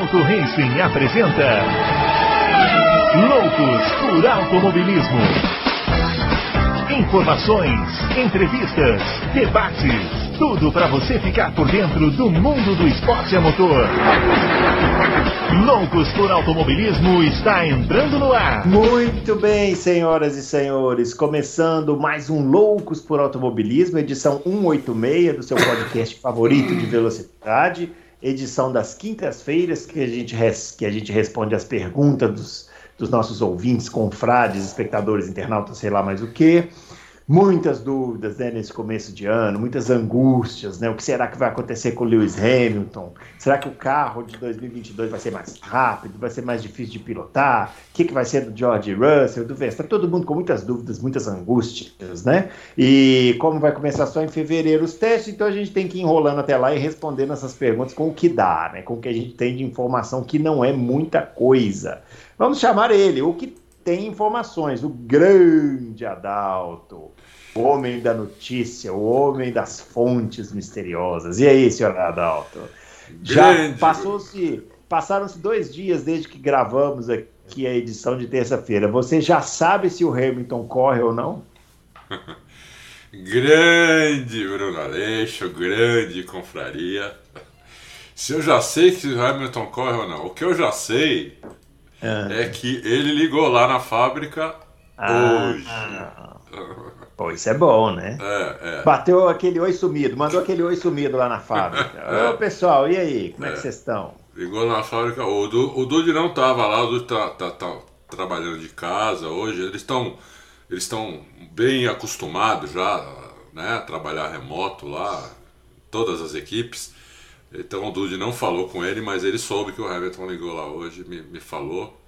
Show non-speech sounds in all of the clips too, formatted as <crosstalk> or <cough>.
Auto Racing apresenta Loucos por Automobilismo. Informações, entrevistas, debates, tudo para você ficar por dentro do mundo do esporte a motor. Loucos por Automobilismo está entrando no ar. Muito bem, senhoras e senhores, começando mais um Loucos por Automobilismo, edição 186 do seu podcast favorito de velocidade, edição das quintas-feiras que a gente res- que a gente responde as perguntas dos, dos nossos ouvintes, confrades, espectadores, internautas, sei lá mais o que. Muitas dúvidas né, nesse começo de ano, muitas angústias, né? O que será que vai acontecer com o Lewis Hamilton? Será que o carro de 2022 vai ser mais rápido, vai ser mais difícil de pilotar? O que, que vai ser do George Russell, do Verstappen? Todo mundo com muitas dúvidas, muitas angústias, né? E como vai começar só em fevereiro os testes, então a gente tem que ir enrolando até lá e respondendo essas perguntas com o que dá, né? Com o que a gente tem de informação, que não é muita coisa. Vamos chamar ele, o que tem informações, o grande Adalto, o homem da notícia, o homem das fontes misteriosas. E aí, senhor Adalto? Já passou-se, passaram-se dois dias desde que gravamos aqui a edição de terça-feira. Você já sabe se o Hamilton corre ou não? <laughs> Grande Bruno Aleixo, grande confraria. Se eu já sei que o Hamilton corre ou não, o que eu já sei é que ele ligou lá na fábrica Ah, hoje. <laughs> Pô, isso é bom, né? É, é. Bateu aquele oi sumido, mandou aquele oi sumido lá na fábrica. <laughs> É. Ô, pessoal, e aí? Como é, que É. vocês estão? Ligou na fábrica. O, Du, o Dude não tava lá, o Dude tá, tá- tá trabalhando de casa hoje. Eles estão eles estão bem acostumados já né, a trabalhar remoto lá, todas as equipes. Então o Dude não falou com ele, mas ele soube que o Hamilton ligou lá hoje, me, me falou,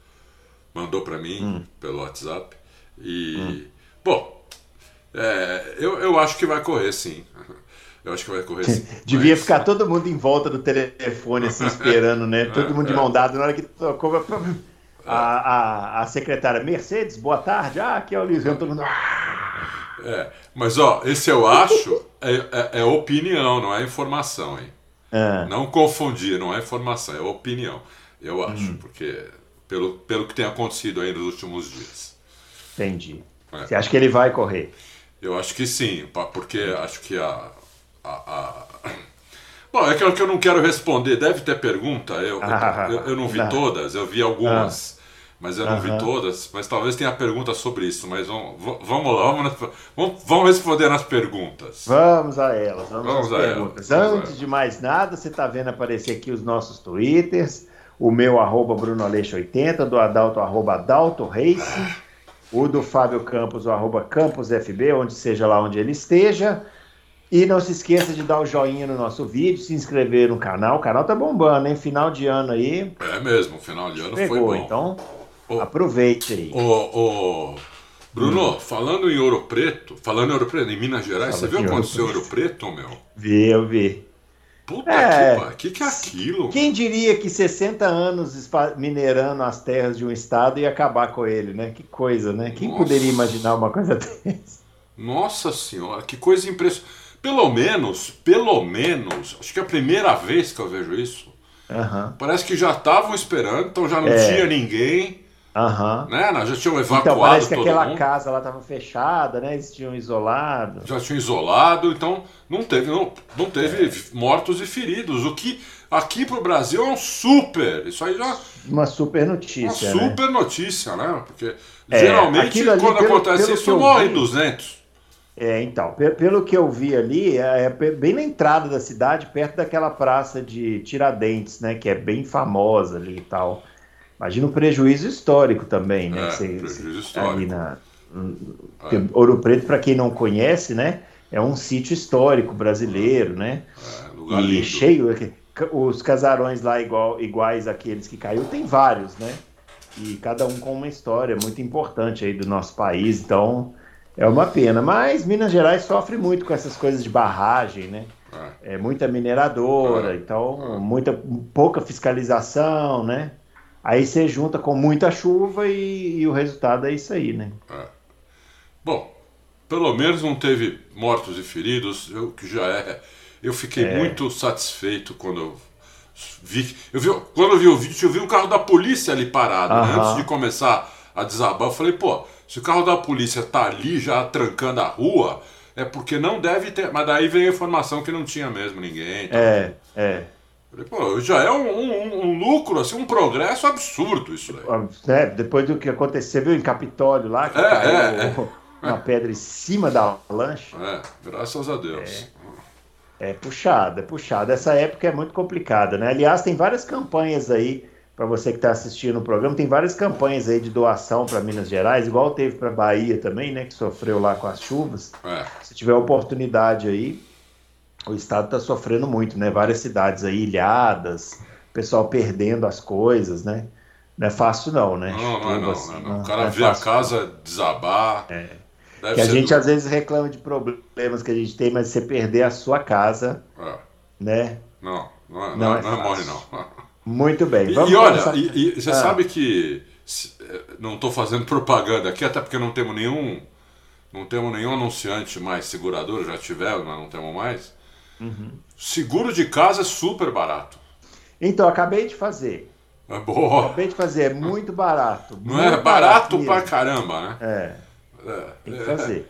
mandou pra mim pelo WhatsApp. E, bom, é, eu, eu acho que vai correr sim. Eu acho que vai correr sim. Devia Mas- ficar todo mundo em volta do telefone, assim, esperando, né? Todo mundo de mão dada. Na hora que tocou, a, a, a secretária Mercedes, boa tarde. Ah, aqui é o Hamilton. Todo mundo... É, mas ó, esse eu acho é, é- é opinião, não é informação, hein? Ah, Não confundir, não é informação, é opinião. Eu Hum. acho, porque pelo, pelo que tem acontecido aí nos últimos dias. entendi. É. Você acha que ele vai correr? Eu acho que sim, porque acho que a. a, a- <coughs> Bom, é aquilo que eu não quero responder. Deve ter pergunta. Eu, Ah, eu, eu não vi não. todas, eu vi algumas, mas eu não vi Aham. todas. Mas talvez tenha pergunta sobre isso. Mas vamos, vamos lá, vamos, vamos, vamos responder nas perguntas. Vamos a elas, vamos, Vamos às a perguntas. elas, Antes de mais nada, você está vendo aparecer aqui os nossos twitters, o meu arroba BrunoAleixo80, do Adalto arroba Adalto o do Fábio Campos, o arroba CamposFB, onde seja lá onde ele esteja. E não se esqueça de dar o joinha no nosso vídeo, se inscrever no canal. O canal tá bombando, hein? Final de ano aí. É mesmo, final de ano foi Pegou, bom. então aproveite aí. Ô, ô, Bruno, falando em Ouro Preto, falando em Ouro Preto, em Minas Gerais, você Fala viu o que aconteceu em Ouro Preto, meu? Vi, eu vi. Puta É. que pariu, que que é aquilo? Quem diria que 60 anos minerando as terras de um estado ia acabar com ele, né? Que coisa, né? Quem Nossa. poderia imaginar uma coisa <laughs> dessa? Nossa senhora, que coisa impressionante. Pelo menos, pelo menos, acho que é a primeira vez que eu vejo isso. Aham, Parece que já estavam esperando, então já não É. tinha ninguém, aham. né? Já tinham evacuado Então, parece que aquela mundo. casa lá estava fechada, né? Eles tinham isolado. já tinha isolado, então não teve, não, não teve mortos e feridos. O que aqui pro Brasil é um super. Isso aí já Uma super é uma notícia, né? super notícia, né? Porque É, geralmente quando pelo- acontece pelo isso que eu morre vi- 200. É, então, pe- pelo que eu vi ali, é, é bem na entrada da cidade, perto daquela praça de Tiradentes, né? Que é bem famosa ali e tal. Imagina o prejuízo histórico também, né? É, você- prejuízo você- histórico. Ali na, É. Ouro Preto, para quem não conhece, né? É um sítio histórico brasileiro, né? É, lugar E lindo. cheio. Os casarões lá igual, iguais àqueles que caiu, tem vários, né? E cada um com uma história muito importante aí do nosso país. Então, é uma pena. Mas Minas Gerais sofre muito com essas coisas de barragem, né? É. É muita mineradora, É. então muita pouca fiscalização, né? Aí você junta com muita chuva e, e o resultado é isso aí, né? Bom, pelo menos não teve mortos e feridos, o que já é. Eu fiquei É. muito satisfeito quando eu vi, eu vi, quando eu vi o vídeo, eu vi um carro da polícia ali parado, né? Antes de começar a desabar. Eu falei, pô, se o carro da polícia tá ali já trancando a rua, é porque não deve ter. Mas daí veio a informação que não tinha mesmo ninguém. tá? É, é. Falei, pô, já é um, um- um lucro, assim, um progresso absurdo isso aí. É, depois do que aconteceu, viu em Capitólio lá, que É, caiu é, <laughs> uma pedra em cima da lancha. É, graças a Deus. É puxado, é puxado. Essa época é muito complicada, né? Aliás, tem várias campanhas aí, para você que está assistindo o programa, tem várias campanhas aí de doação para Minas Gerais, igual teve para Bahia também, né? Que sofreu lá com as chuvas. É. Se tiver oportunidade aí, o estado está sofrendo muito, né? Várias cidades aí ilhadas, pessoal perdendo as coisas, né? Não é fácil não, né? Não, não é não, Chuva, não, é assim, não. O não cara é vê a casa desabar. É. Que a gente do- às vezes reclama de problemas que a gente tem, mas você perder a sua casa, É. né? Não, não é, Não não, é não é mole, não. Muito bem. E, Vamos e olha, começar- e, e você Ah. sabe que eh, não estou fazendo <laughs> propaganda aqui, até porque não temos nenhum. Não temos nenhum anunciante mais segurador, já tivemos, mas não temos mais. Uhum. Seguro de casa é super barato. Então, acabei de fazer. É boa. Acabei de fazer, é muito barato. Não muito é barato mesmo. pra caramba, né? É, É. tem que fazer.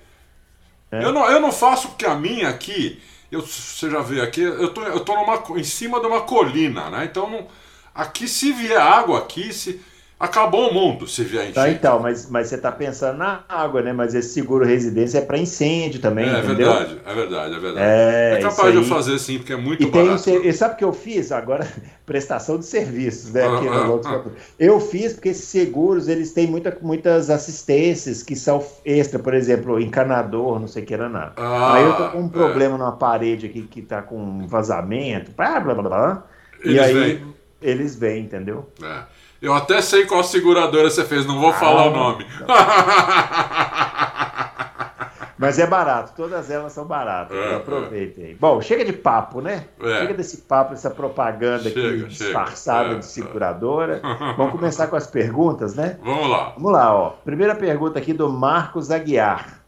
É. Eu, não, eu não faço porque a minha aqui, eu, você já vê aqui, eu tô, eu tô numa, em cima de uma colina, né? Então não, aqui se vier água aqui, se, acabou o mundo se vier enchente. Tá, então, mas, mas você tá pensando na água, né? Mas esse seguro residência é para incêndio também, é, entendeu? verdade, é verdade, é verdade. É, É capaz de eu fazer sim, porque é muito E tem barato. ser- e sabe o que eu fiz agora? <laughs> Prestação de serviços, né? Aqui Ah, no ah, ah. Eu fiz porque esses seguros eles têm muita, muitas assistências que são extra, por exemplo, encanador, não sei o que era nada. Ah, aí eu tô com um é. problema numa parede aqui que tá com vazamento, blá blá blá blá. E aí vêm. eles vêm, entendeu? É. Eu até sei qual seguradora você fez, não vou falar Ah, o nome. Mas é barato, todas elas são baratas. É, aproveitem aí. Bom, chega de papo, né? É. Chega desse papo, dessa propaganda aqui Chega, disfarçada chega. É, de seguradora. <laughs> Vamos começar com as perguntas, né? Vamos lá. Vamos lá, ó. Primeira pergunta aqui do Marcos Aguiar.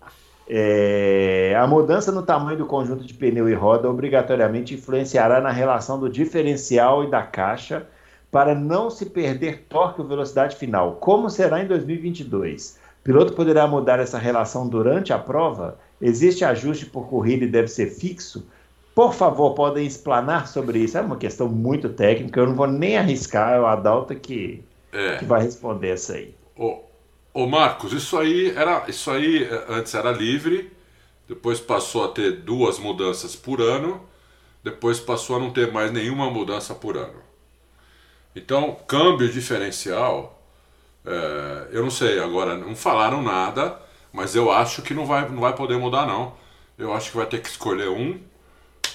É, a mudança no tamanho do conjunto de pneu e roda obrigatoriamente influenciará na relação do diferencial e da caixa para não se perder torque ou velocidade final. Como será em 2022? O piloto poderá mudar essa relação durante a prova? Existe ajuste por corrida e deve ser fixo? Por favor, podem explanar sobre isso. É uma questão muito técnica, eu não vou nem arriscar, é o Adalto que, É. que vai responder essa aí. Ô, ô Marcos, isso aí era. Isso aí eh, antes era livre, depois passou a ter duas mudanças por ano, depois passou a não ter mais nenhuma mudança por ano. Então, câmbio diferencial, eh, eu não sei, agora não falaram nada, mas eu acho que não vai, não vai poder mudar não. Eu acho que vai ter que escolher um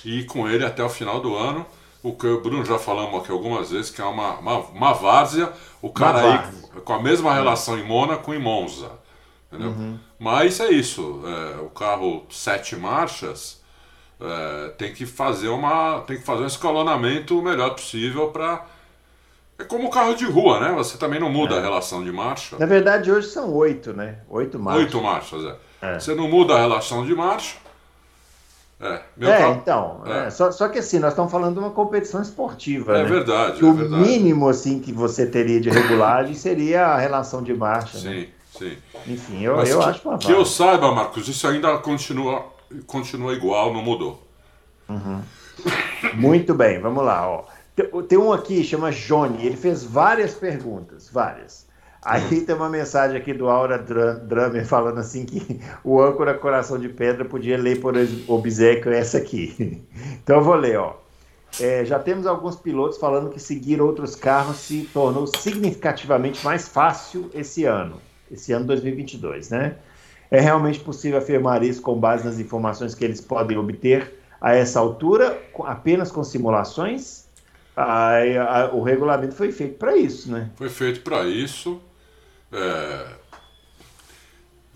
e ir com ele até o final do ano. O que o Bruno já falamos aqui algumas vezes, que é uma, uma, uma várzea, o cara aí várzea. com a mesma relação em Mônaco e Monza. Entendeu? Mas é isso. é, o carro sete marchas é, tem que fazer uma. tem que fazer um escalonamento o melhor possível para. É como o carro de rua, né? Você também não muda a relação de marcha. Na verdade, hoje são oito, né? Oito marchas. Oito marchas, é. É. Você não muda a relação de marcha. É, meu é, carro- então. É. é, só, só que assim, nós estamos falando de uma competição esportiva, É né? verdade, Que é o verdade. mínimo assim que você teria de regulagem <laughs> seria a relação de marcha. né? Sim, sim. Enfim, eu, Mas eu que, acho uma que eu saiba, Marcos, isso ainda continua, continua igual, não mudou. Muito bem, vamos lá. Ó. Tem, um aqui, chama Johnny, ele fez várias perguntas, várias. Aí tem uma mensagem aqui do Aura Drummer falando assim que o âncora Coração de Pedra podia ler por obsequio essa aqui. <laughs> Então eu vou ler, ó. É, já temos alguns pilotos falando que seguir outros carros se tornou significativamente mais fácil esse ano, esse ano 2022, né? É realmente possível afirmar isso com base nas informações que eles podem obter a essa altura, apenas com simulações? A- o regulamento foi feito para isso, né? Foi feito para isso. É,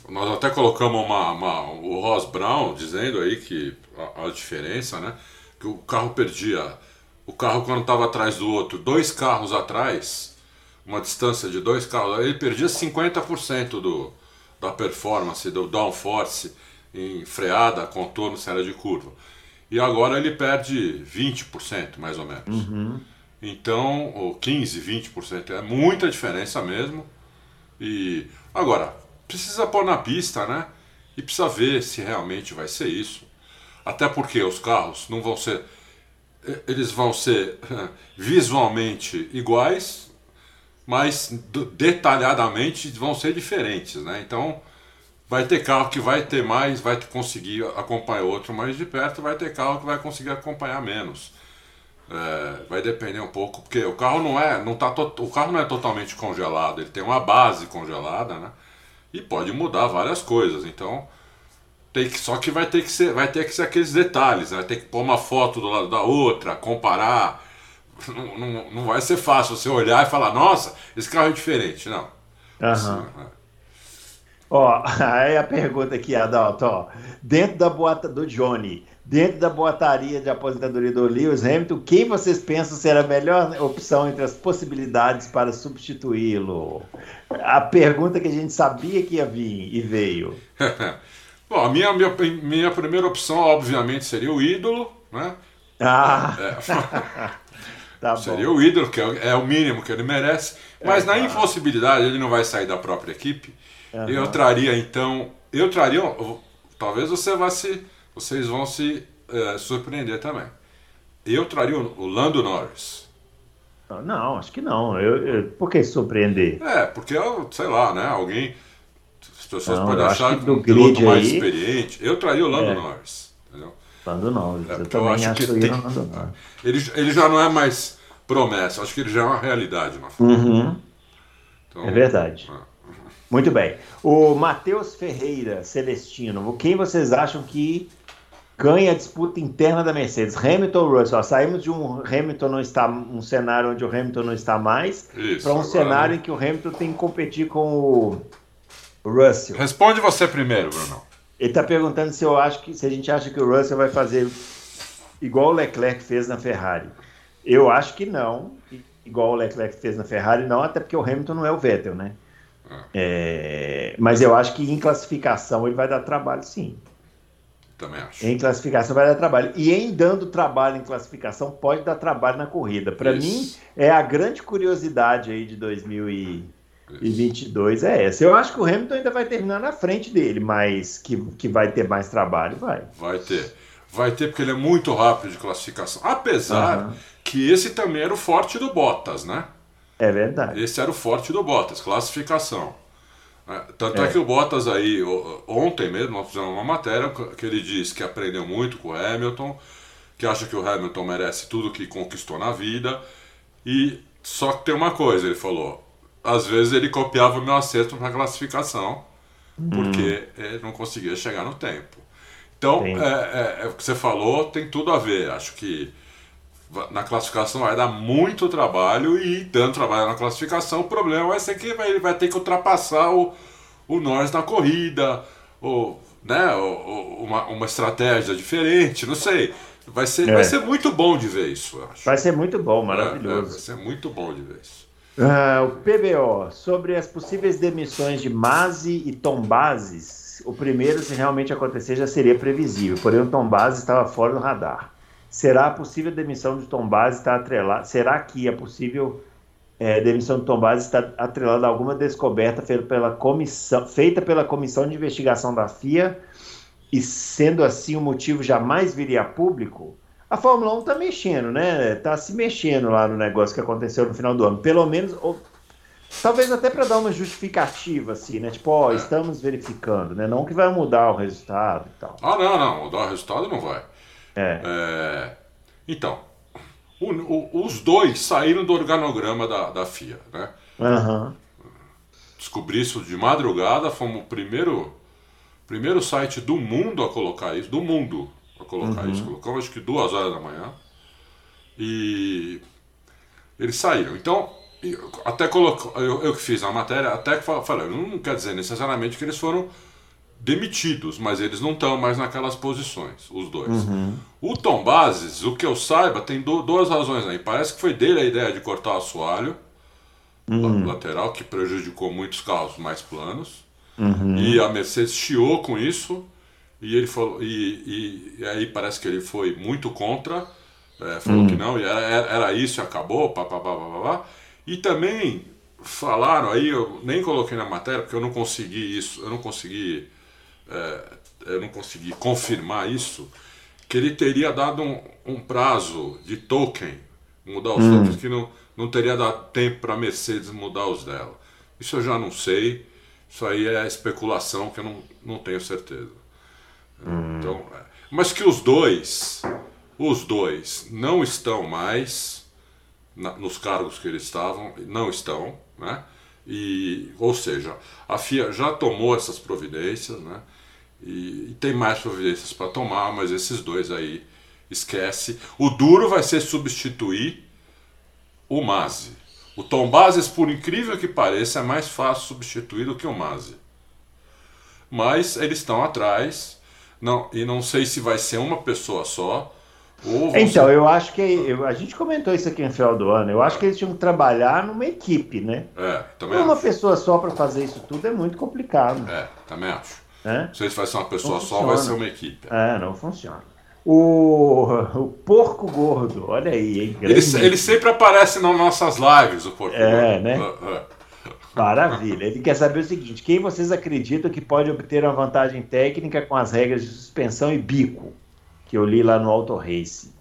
Nós até colocamos uma, uma- o Ross Brown dizendo aí que a, a diferença, né? Que o carro perdia. O carro, quando estava atrás do outro, dois carros atrás, uma distância de dois carros, ele perdia 50% do, da performance, do downforce em freada, contorno, série de curva. E agora ele perde 20%, mais ou menos. Então, 15, 20% é muita diferença mesmo. E agora, precisa pôr na pista, né? E precisa ver se realmente vai ser isso. Até porque os carros não vão ser eles vão ser visualmente iguais, mas detalhadamente vão ser diferentes, né? Então, vai ter carro que vai ter mais, vai conseguir acompanhar outro mais de perto, vai ter carro que vai conseguir acompanhar menos. É, vai depender um pouco, porque o carro não é, não tá o carro não é totalmente congelado, ele tem uma base congelada, né? E pode mudar várias coisas. Então, tem que, só que vai ter que ser, vai ter que ser aqueles detalhes, né? vai ter que pôr uma foto do lado da outra, comparar. Não, não, não vai ser fácil você olhar e falar, nossa, esse carro é diferente. Não. Uhum. Assim, né? Ó, <laughs> aí a pergunta aqui, Adalto, ó. Dentro da boata do Johnny, dentro da boataria de aposentadoria do Lewis Hamilton, quem vocês pensam ser a melhor opção entre as possibilidades para substituí-lo? A pergunta que a gente sabia que ia vir e veio. <laughs> Bom, a minha, minha, minha primeira opção, obviamente, seria o ídolo, né? Ah! É. <laughs> tá seria o ídolo, que é, é, o mínimo que ele merece. Mas é, na impossibilidade, ele não vai sair da própria equipe. Uhum. Eu traria, então. Eu traria. Talvez você vá se. Vocês vão se é, surpreender também. Eu traria o Lando Norris. Não, acho que não. Eu, eu, por que surpreender? É, porque, sei lá, né? Alguém pessoas não, podem achar que um piloto mais aí... experiente. Eu traria o Lando é. Norris. Entendeu? Lando Norris. É, eu também eu acho, acho que ele, tem... Lando Norris. Ele, ele já não é mais promessa, acho que ele já é uma realidade na uhum. então, é verdade. É. Muito bem. O Matheus Ferreira, Celestino, quem vocês acham que ganha a disputa interna da Mercedes? Hamilton ou Russell? saímos de um Hamilton não está um cenário onde o Hamilton não está mais para um cenário em que o Hamilton tem que competir com o Russell. Responde você primeiro, Bruno. Ele está perguntando se eu acho que se a gente acha que o Russell vai fazer igual o Leclerc fez na Ferrari. Eu acho que não, igual o Leclerc fez na Ferrari, não, até porque o Hamilton não é o Vettel, né? Ah. É, mas eu acho que em classificação ele vai dar trabalho, sim. Também acho. Em classificação vai dar trabalho. E em dando trabalho em classificação, pode dar trabalho na corrida. Para mim, é a grande curiosidade aí de 2000 e e 22 é essa. Eu acho que o Hamilton ainda vai terminar na frente dele, mas que, que vai ter mais trabalho, vai. Vai ter. Vai ter porque ele é muito rápido de classificação. Apesar uhum. que esse também era o forte do Bottas, né? É verdade. Esse era o forte do Bottas, classificação. É, tanto é. é que o Bottas aí, ontem mesmo, nós fizemos uma matéria que ele diz que aprendeu muito com o Hamilton, que acha que o Hamilton merece tudo que conquistou na vida. E só que tem uma coisa, ele falou: às vezes ele copiava o meu acerto para classificação, porque hum. ele não conseguia chegar no tempo. Então, é, é, é, o que você falou tem tudo a ver. Acho que na classificação vai dar muito trabalho e dando trabalho na classificação, o problema vai ser que ele vai ter que ultrapassar o, o Norris na corrida, ou, né, ou, uma, uma estratégia diferente, não sei. Vai ser, é. vai ser muito bom de ver isso, eu acho. Vai ser muito bom, maravilhoso. É, é, vai ser muito bom de ver isso. Uh, o PBO, sobre as possíveis demissões de Masi e Tom Bases, o primeiro, se realmente acontecer, já seria previsível, porém o Tom Bases estava fora do radar. Será a demissão de Tom Bases está atrelada? Será que a possível é, demissão de Tom Bases está atrelada a alguma descoberta feita pela comissão, feita pela comissão de investigação da FIA e sendo assim o motivo jamais viria a público? a Fórmula 1 está mexendo, né? Está se mexendo lá no negócio que aconteceu no final do ano. Pelo menos, ou, talvez até para dar uma justificativa, assim, né? Tipo, ó, é. estamos verificando, né? Não que vai mudar o resultado e tal. Ah, não, não. Mudar o resultado não vai. É. é... Então, o, o, os dois saíram do organograma da, da FIA, né? Uhum. Descobri isso de madrugada, fomos o primeiro, primeiro site do mundo a colocar isso, do mundo, para colocar uhum. isso. Colocamos acho que duas horas da manhã. E eles saíram. Então, até colocou, eu, eu que fiz a matéria, até que falei, não quer dizer necessariamente que eles foram demitidos, mas eles não estão mais naquelas posições, os dois. Uhum. O Tom Bases, o que eu saiba, tem do, duas razões aí. Parece que foi dele a ideia de cortar o assoalho uhum. lateral, que prejudicou muitos carros mais planos. Uhum. E a Mercedes chiou com isso. E ele falou, e, e, e aí parece que ele foi muito contra, é, falou que não, e era, era isso e acabou, papapá, papapá. E também falaram aí, eu nem coloquei na matéria, porque eu não consegui isso, eu não consegui, é, eu não consegui confirmar isso, que ele teria dado um, um prazo de token, mudar os hum. tokens, que não, não teria dado tempo para a Mercedes mudar os dela. Isso eu já não sei, isso aí é especulação que eu não, não tenho certeza. Hum. Então, é. mas que os dois, os dois não estão mais na, nos cargos que eles estavam, não estão, né? E, ou seja, a FIA já tomou essas providências, né? E, e tem mais providências para tomar, mas esses dois aí esquece. O duro vai ser substituir o Masi. O Tom Bases, por incrível que pareça, é mais fácil substituir do que o Masi. Mas eles estão atrás, não, e não sei se vai ser uma pessoa só, então, eu acho que eu, a gente comentou isso aqui no final do ano. Eu acho que eles tinham que trabalhar numa equipe, né? É, também Uma pessoa só para fazer isso tudo é muito complicado. É, também acho. É? Se vai ser uma pessoa só vai ser uma equipe. É, não funciona. O, <laughs> o porco gordo, olha aí, hein? Ele, ele, sempre aparece nas nossas lives, o porco é, gordo. Né? É, é. Maravilha. Ele quer saber o seguinte: quem vocês acreditam que pode obter uma vantagem técnica com as regras de suspensão e bico? que eu li lá no Auto Race?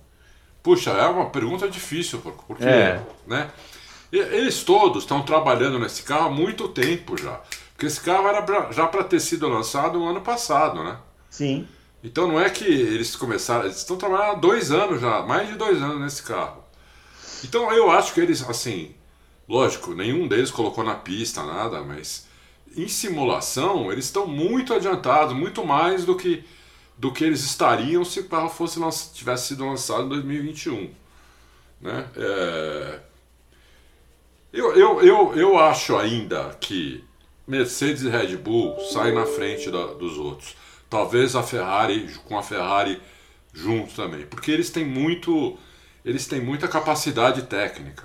Puxa, é uma pergunta difícil, porque é. né, eles todos estão trabalhando nesse carro há muito tempo já. Porque esse carro era já para ter sido lançado no ano passado, né? Sim. Então não é que eles começaram, eles estão trabalhando há dois anos já, mais de dois anos nesse carro. Então eu acho que eles, assim, lógico, nenhum deles colocou na pista nada, mas em simulação eles estão muito adiantados, muito mais do que do que eles estariam se o carro fosse tivesse sido lançado em 2021. Né? É... Eu, eu, eu, eu acho ainda que Mercedes e Red Bull saem na frente da, dos outros. Talvez a Ferrari com a Ferrari junto também, porque eles têm muito, eles têm muita capacidade técnica.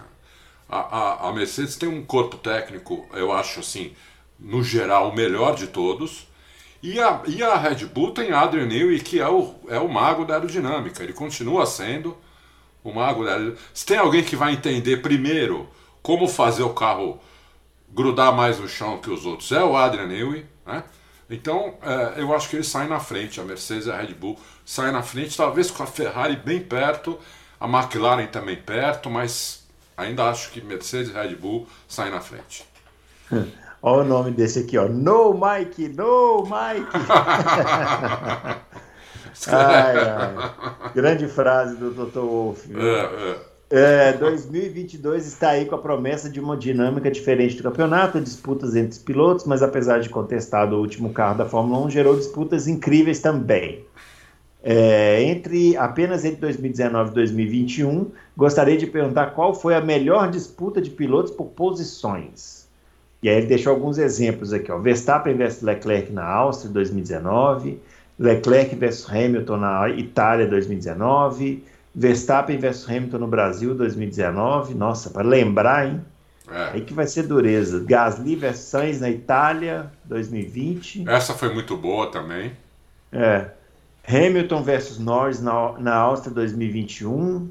A, a, a Mercedes tem um corpo técnico, eu acho assim, no geral, o melhor de todos. E a, e a Red Bull tem Adrian Newey, que é o, é o mago da aerodinâmica. Ele continua sendo o mago da aerodinâmica. Se tem alguém que vai entender primeiro como fazer o carro grudar mais no chão que os outros, é o Adrian Newey. Né? Então, é, eu acho que eles saem na frente. A Mercedes e a Red Bull saem na frente, talvez com a Ferrari bem perto, a McLaren também perto, mas ainda acho que Mercedes e Red Bull saem na frente. <laughs> Olha o nome desse aqui, ó. No Mike, no Mike. <laughs> <laughs> ai, ai. Grande frase do Dr. Wolf. É, é. É, 2022 está aí com a promessa de uma dinâmica diferente do campeonato, disputas entre os pilotos, mas apesar de contestado o último carro da Fórmula 1, gerou disputas incríveis também. É, entre apenas entre 2019 e 2021, gostaria de perguntar qual foi a melhor disputa de pilotos por posições. E aí ele deixou alguns exemplos aqui, ó. Verstappen versus Leclerc na Áustria 2019, Leclerc versus Hamilton na Itália 2019, Verstappen versus Hamilton no Brasil 2019. Nossa, para lembrar, hein? É. Aí que vai ser dureza. Gasly versus Sainz na Itália 2020. Essa foi muito boa também. É. Hamilton versus Norris na, na Áustria 2021.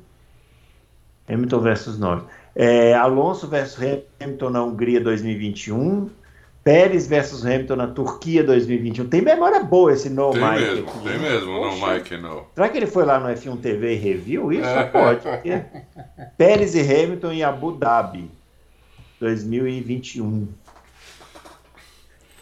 Hamilton versus Norris. É, Alonso versus Hamilton na Hungria 2021. Pérez versus Hamilton na Turquia 2021. Tem memória boa esse No tem Mike. Mesmo, aqui. Tem mesmo, No Mike, não. Será que ele foi lá no F1 TV e reviu isso? É. Pode. Pérez e Hamilton em Abu Dhabi 2021.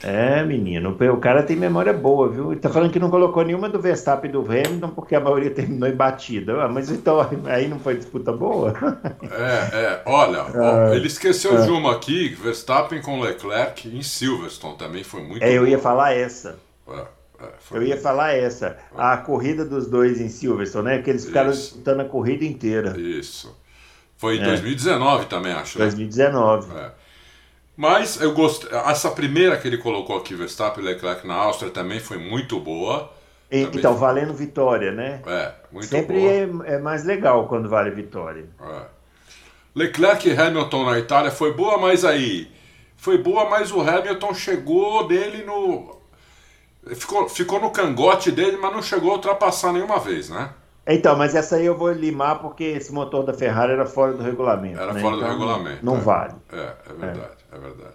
É, menino, o cara tem memória boa, viu? Ele tá falando que não colocou nenhuma do Verstappen e do Hamilton porque a maioria terminou em batida. Ah, mas então <laughs> aí não foi disputa boa? É, é. Olha, ó, é. ele esqueceu é. de uma aqui, Verstappen com Leclerc em Silverstone também foi muito É, eu boa. ia falar essa. É, é, eu ia falar essa. A corrida dos dois em Silverstone, né? Que eles ficaram disputando a corrida inteira. Isso. Foi em 2019 também, acho. 2019. Né? É. Mas eu gostei. Essa primeira que ele colocou aqui, Verstappen e Leclerc na Áustria, também foi muito boa. E, então, foi... valendo vitória, né? É, muito Sempre boa. É, é, mais legal quando vale vitória. É. Leclerc e Hamilton na Itália foi boa, mas aí. Foi boa, mas o Hamilton chegou dele no. Ficou, ficou no cangote dele, mas não chegou a ultrapassar nenhuma vez, né? Então, mas essa aí eu vou limar porque esse motor da Ferrari era fora do regulamento. Era né? fora então, do regulamento. Não é. vale. É, é verdade, é. verdade.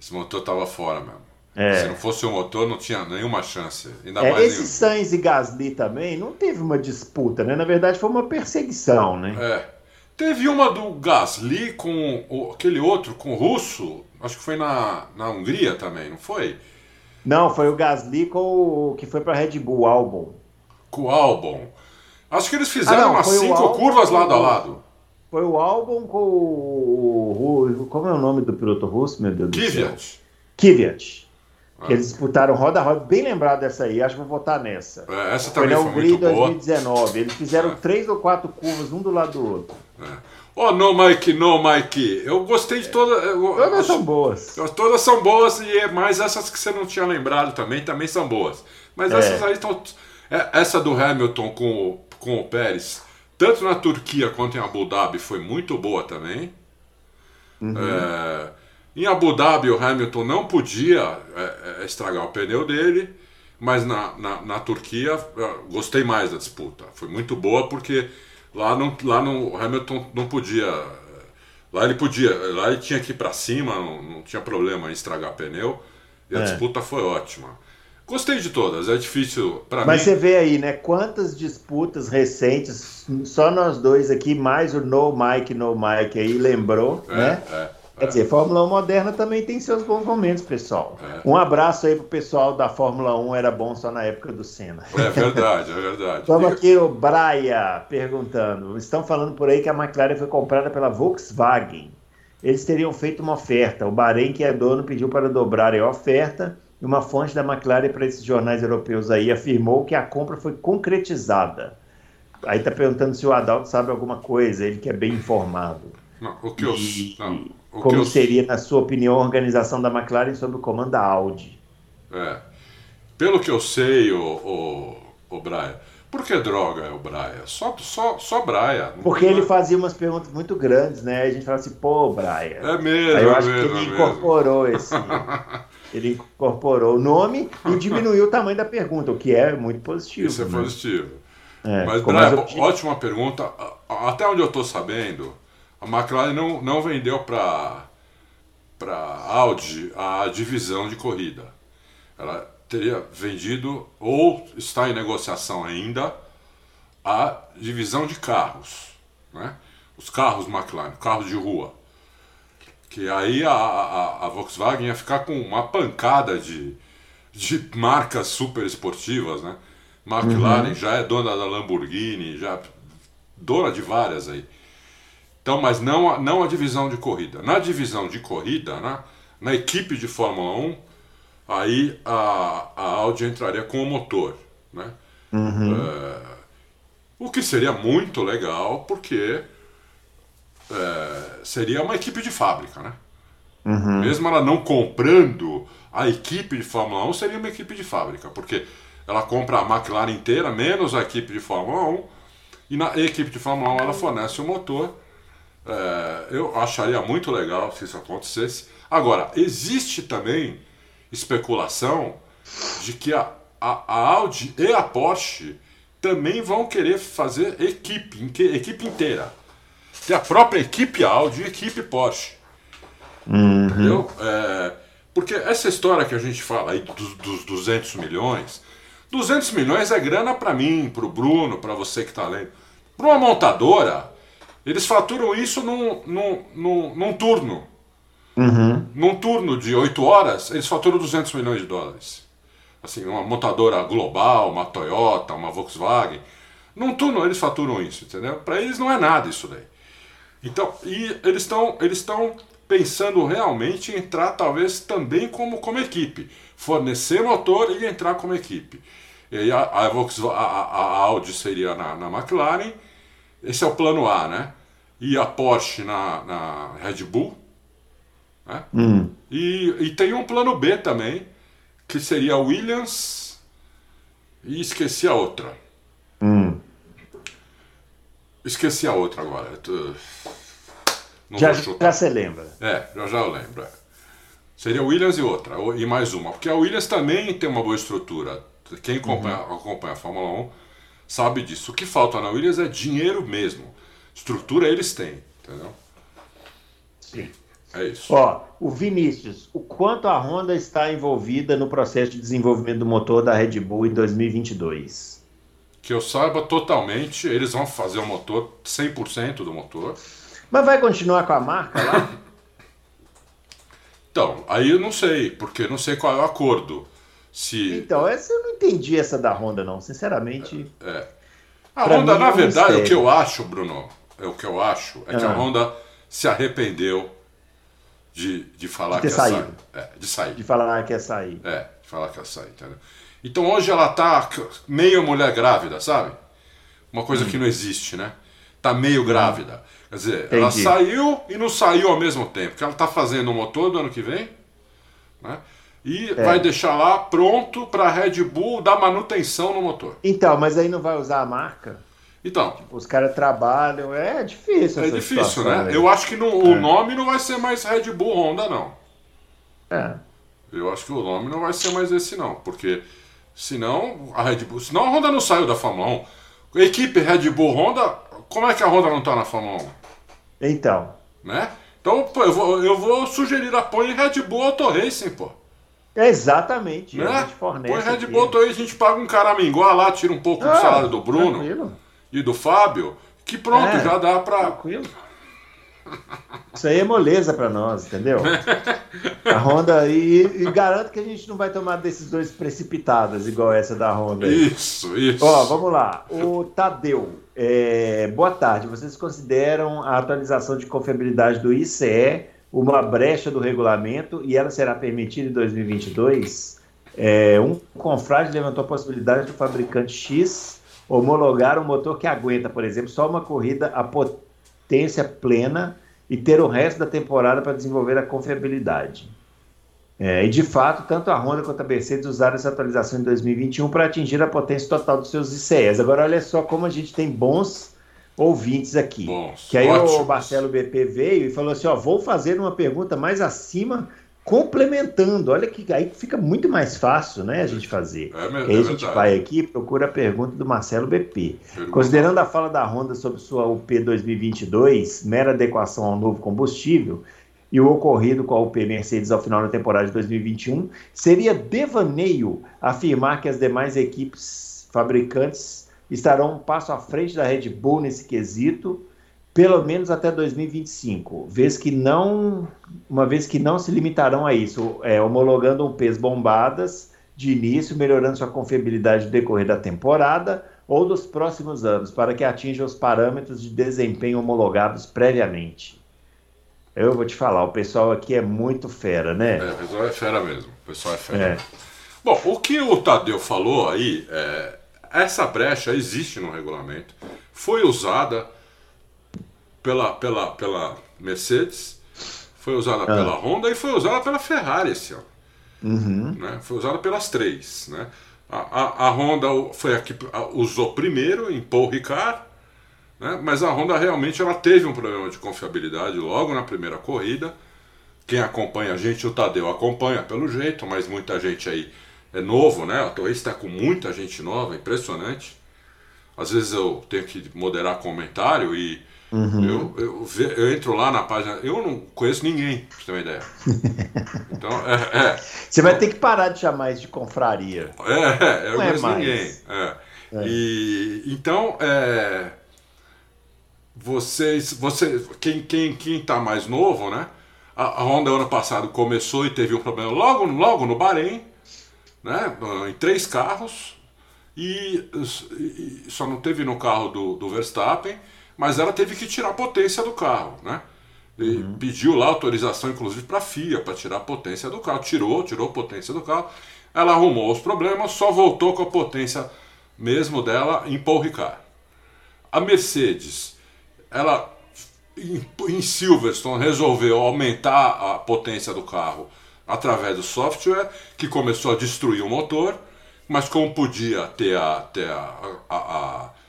Esse motor estava fora mesmo. É. Se não fosse o motor, não tinha nenhuma chance. Ainda É, mais esse Sainz e Gasly também não teve uma disputa, né? Na verdade, foi uma perseguição, né? É. Teve uma do Gasly com o- aquele outro, com o russo, acho que foi na, na Hungria também, não foi? Não, foi o Gasly com o que foi para Red Bull, Albon. Com o Albon. Acho que eles fizeram Ah, não, umas cinco Albon curvas lado a lado. Foi o Albon com o, Como é o nome do piloto russo, meu Deus do céu? Kvyat. Kvyat. Que Ah. eles disputaram roda a roda, bem lembrado dessa aí, acho que vou votar nessa. É, essa Foi também na foi Hungria muito boa. 2019. Eles fizeram É. três ou quatro curvas, um do lado do outro. Oh, no Mike, no Mike. Eu gostei de toda. eu- Todas eu- são boas. Todas são boas e é mais essas que você não tinha lembrado também, também são boas. Mas É. essas aí estão. é, Essa do Hamilton com com o Pérez, tanto na Turquia quanto em Abu Dhabi, foi muito boa também. É, em Abu Dhabi, o Hamilton não podia é, é, estragar o pneu dele, mas na, na, na Turquia é, gostei mais da disputa. Foi muito boa porque lá, não, lá no o Hamilton não podia. é, Lá ele podia, lá ele tinha que ir para cima, não, não tinha problema em estragar pneu. E a É. disputa foi ótima. Gostei de todas, é difícil para mim. Mas você vê aí, né? Quantas disputas recentes, só nós dois aqui, mais o No Mike, No Mike aí, lembrou, É, né? é, Quer dizer, Fórmula 1 moderna também tem seus bons momentos, pessoal. É. Um abraço aí pro pessoal da Fórmula 1, era bom só na época do Senna. é verdade, é verdade. <laughs> Vamos aqui o Braia perguntando. Estão falando por aí que a McLaren foi comprada pela Volkswagen. Eles teriam feito uma oferta. O Bahrein, que é dono, pediu para dobrarem a oferta. E uma fonte da McLaren para esses jornais europeus aí afirmou que a compra foi concretizada. Aí está perguntando se o Adalto sabe alguma coisa, ele que é bem informado. Não, o que eu, E não, o que como eu- seria, na sua opinião, a organização da McLaren sob o comando da Audi? É. Pelo que eu sei, o, o, o Braia. Por que droga é o Braia? Só, só, só Braia. Porque ele fazia umas perguntas muito grandes, né? A gente fala assim, pô, Braia. É mesmo, Aí eu é acho mesmo, que é ele mesmo. incorporou esse. <laughs> ele incorporou o nome e diminuiu o tamanho da pergunta, o que é muito positivo. Isso é né? positivo. É, Mas, Braia, objetivo. ótima pergunta. Até onde eu estou sabendo, a McLaren não, não vendeu para para Audi a divisão de corrida. Ela teria vendido, ou está em negociação ainda, a divisão de carros. Né? Os carros McLaren, carros de rua. Que aí a, a, a Volkswagen ia ficar com uma pancada de, de marcas super esportivas, né? McLaren já é dona da Lamborghini, já dona de várias aí. Então, mas não, a- não a divisão de corrida. Na divisão de corrida, né, na equipe de Fórmula 1, aí a, a Audi entraria com o motor. Né? É, o que seria muito legal, porque é, seria uma equipe de fábrica. Né? Mesmo ela não comprando a equipe de Fórmula 1, seria uma equipe de fábrica, porque ela compra a McLaren inteira, menos a equipe de Fórmula 1, e na equipe de Fórmula 1 ela fornece o motor. É, eu acharia muito legal se isso acontecesse. Agora, existe também especulação de que a, a, a Audi e a Porsche também vão querer fazer equipe, equipe inteira. Tem a própria equipe Audi e equipe Porsche. Entendeu? É, porque essa história que a gente fala aí dos, dos 200 milhões, 200 milhões é grana para mim, para o Bruno, para você que está lendo. Para uma montadora, eles faturam isso num, num, num, num turno. Num turno de 8 horas, eles faturam 200 milhões de dólares. Assim, uma montadora global, uma Toyota, uma Volkswagen. Num turno eles faturam isso, entendeu? Para eles não é nada isso daí. Então, e eles estão eles estão pensando realmente em entrar talvez também como, como equipe, fornecer motor e entrar como equipe. E aí a, a, Volkswagen, a- a Audi seria na, na McLaren, esse é o plano A, né? E a Porsche na, na Red Bull. Né? E, e tem um plano B também, que seria Williams e esqueci a outra. Esqueci a outra agora. tô- Já, já você lembra. É, já já eu lembro. é. Seria Williams e outra, ou- e mais uma. Porque a Williams também tem uma boa estrutura. Quem acompanha, acompanha a Fórmula 1 sabe disso. O que falta na Williams é dinheiro mesmo. Estrutura eles têm, entendeu? Sim. É isso. Ó, o Vinícius, o quanto a Honda está envolvida no processo de desenvolvimento do motor da Red Bull em 2022? Que eu saiba totalmente, eles vão fazer o motor, 100% do motor. Mas vai continuar com a marca lá? <laughs> Então, aí eu não sei, porque não sei qual é o acordo. Se... Então, essa eu não entendi essa da Honda, não, sinceramente. É. A Honda, na é verdade, o que eu acho, Bruno, é o que eu acho, é que a ah. Honda se arrependeu de, de falar de que ia sair. É, de sair. De falar que ia sair. É, de falar que ia sair, entendeu? Então hoje ela tá meio mulher grávida, sabe? Uma coisa hum. que não existe, né? Tá meio grávida. Quer dizer, Entendi. ela saiu e não saiu ao mesmo tempo. Que ela tá fazendo o motor do ano que vem, né? E é. vai deixar lá pronto para a Red Bull dar manutenção no motor. Então, mas aí não vai usar a marca? Então. Tipo, os caras trabalham, é difícil. É difícil, né? Aí. Eu acho que o é. nome não vai ser mais Red Bull Honda, não. É. Eu acho que o nome não vai ser mais esse, não. Porque senão a Red Bull. Senão a Honda não saiu da Fórmula 1. Equipe Red Bull Honda, como é que a Honda não tá na Fórmula 1? Então. Né? Então, pô, eu vou, eu vou sugerir apoio em Red Bull Auto Racing, pô. Exatamente. Né? A gente fornece. Põe Red Bull Auto Racing, a gente paga um caraminguá lá, tira um pouco ah, do salário do Bruno. Tranquilo e do Fábio, que pronto, é, já dá para. Tranquilo. Isso aí é moleza para nós, entendeu? <laughs> A Honda, e, e, garanto que a gente não vai tomar decisões precipitadas igual essa da Honda. Aí. Isso, isso. Ó, vamos lá. O Tadeu, é, boa tarde. Vocês consideram a atualização de confiabilidade do ICE uma brecha do regulamento e ela será permitida em 2022? É, um confrade levantou a possibilidade do fabricante X homologar um motor que aguenta, por exemplo, só uma corrida a potência plena e ter o resto da temporada para desenvolver a confiabilidade. É, e de fato, tanto a Honda quanto a Mercedes usaram essa atualização em 2021 para atingir a potência total dos seus ICEs. Agora, olha só como a gente tem bons ouvintes aqui. Bons, que aí ótimos. o Marcelo BP veio e falou assim: ó, vou fazer uma pergunta mais acima complementando. Olha que aí fica muito mais fácil, né, a gente fazer. É, mesmo, aí a gente vai aqui procura a pergunta do Marcelo BP. Pergunta. Considerando a fala da Honda sobre sua UP 2022, mera adequação ao novo combustível, e o ocorrido com a UP Mercedes ao final da temporada de 2021, seria devaneio afirmar que as demais equipes fabricantes estarão um passo à frente da Red Bull nesse quesito, pelo menos até 2025, vez que não, uma vez que não se limitarão a isso, é, homologando um peso bombadas de início, melhorando sua confiabilidade no decorrer da temporada ou dos próximos anos, para que atinja os parâmetros de desempenho homologados previamente. Eu vou te falar, o pessoal aqui é muito fera, né? É, o pessoal é fera mesmo. O pessoal é fera. É. Bom, o que o Tadeu falou aí, é, essa brecha existe no regulamento, foi usada pela, pela, pela Mercedes, foi usada ah. pela Honda e foi usada pela Ferrari esse ano. Uhum. Né? Foi usada pelas três. Né? A, a, a Honda foi a que usou primeiro em Paul Ricard, né? mas a Honda realmente ela teve um problema de confiabilidade logo na primeira corrida. Quem acompanha a gente, o Tadeu acompanha pelo jeito, mas muita gente aí é novo, né? A Torre está com muita gente nova, impressionante. Às vezes eu tenho que moderar comentário e Uhum. Eu, eu, eu, entro lá na página, eu não conheço ninguém, pra você ter uma ideia. <laughs> Então, é, é. Você vai ter que parar de chamar isso de confraria. É, eu não, é conheço é ninguém. É. E, então, é, vocês, você, quem, quem, quem tá mais novo, né? A, a Honda ano passado começou e teve um problema logo, logo no Bahrein, né? Em três carros, e, e só não teve no carro do, do Verstappen mas ela teve que tirar a potência do carro, né? E uhum. pediu lá autorização, inclusive, para a FIA para tirar a potência do carro. Tirou, tirou a potência do carro. Ela arrumou os problemas, só voltou com a potência mesmo dela em Paul Ricard. A Mercedes, ela em, Silverstone resolveu aumentar a potência do carro através do software, que começou a destruir o motor, mas como podia ter a, ter a, a, a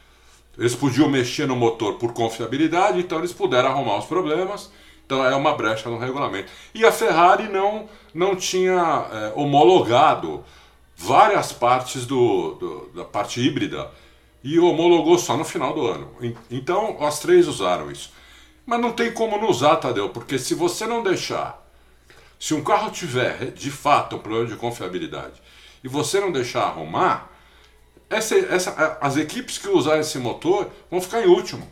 eles podiam mexer no motor por confiabilidade, então eles puderam arrumar os problemas. Então é uma brecha no regulamento. E a Ferrari não, não tinha é, homologado várias partes do, do, da parte híbrida e homologou só no final do ano. Então as três usaram isso. Mas não tem como não usar, Tadeu, porque se você não deixar, se um carro tiver de fato um problema de confiabilidade e você não deixar arrumar, essa, essa, as equipes que usarem esse motor vão ficar em último.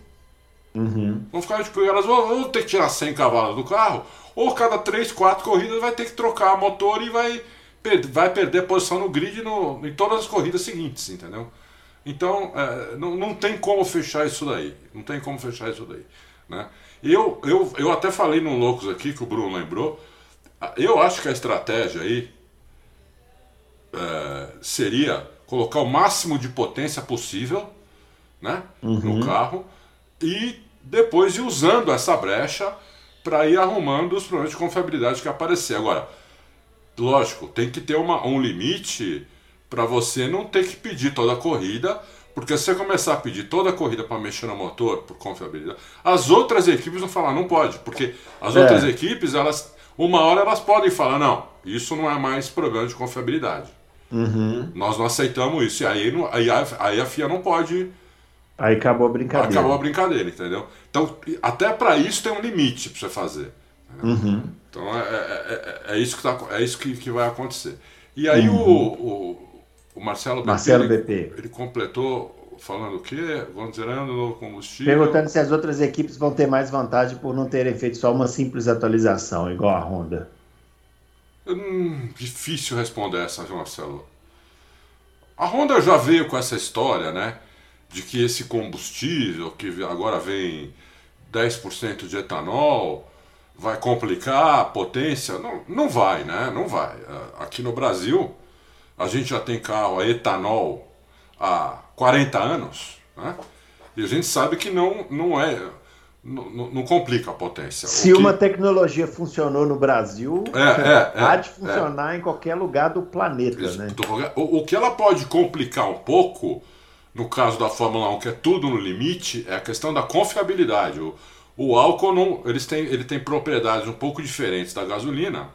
Uhum. Vão ficar tipo, elas vão, vão, ter que tirar 100 cavalos do carro, ou cada 3, 4 corridas vai ter que trocar motor e vai, vai perder posição no grid no, em todas as corridas seguintes, entendeu? Então, é, não, não tem como fechar isso daí. Não tem como fechar isso daí. Né? Eu, eu, eu até falei no Loucos aqui, que o Bruno lembrou. Eu acho que a estratégia aí é, seria colocar o máximo de potência possível né, uhum. no carro e depois ir usando essa brecha para ir arrumando os problemas de confiabilidade que aparecer. Agora, lógico, tem que ter uma, um limite para você não ter que pedir toda a corrida, porque se você começar a pedir toda a corrida para mexer no motor por confiabilidade, as outras equipes vão falar não pode, porque as é. outras equipes elas uma hora elas podem falar não, isso não é mais problema de confiabilidade. Uhum. Nós não aceitamos isso e aí, aí, a, aí a FIA não pode Aí acabou a brincadeira. Acabou a brincadeira, entendeu? Então, até para isso tem um limite para você fazer. Uhum. Então, é, é, é, é, isso, que, tá, é isso que, que vai acontecer. E aí, uhum. o, o, o, Marcelo, Marcelo BP, BP. Ele, ele, completou falando o quê? Vão zerando no combustível. Perguntando se as outras equipes vão ter mais vantagem por não terem feito só uma simples atualização, igual a Honda. Hum, difícil responder essa, Marcelo. A Honda já veio com essa história, né? de que esse combustível, que agora vem 10% de etanol, vai complicar a potência. Não, não vai, né? Não vai. É, aqui no Brasil, a gente já tem carro a etanol há 40 anos, né? E a gente sabe que não, não é. Não, não complica a potência. Se que... uma tecnologia funcionou no Brasil, é, é, há de funcionar em qualquer lugar do planeta. Isso, né? O, o que ela pode complicar um pouco no caso da Fórmula 1, que é tudo no limite, é a questão da confiabilidade. O, o álcool não, eles têm, ele tem propriedades um pouco diferentes da gasolina,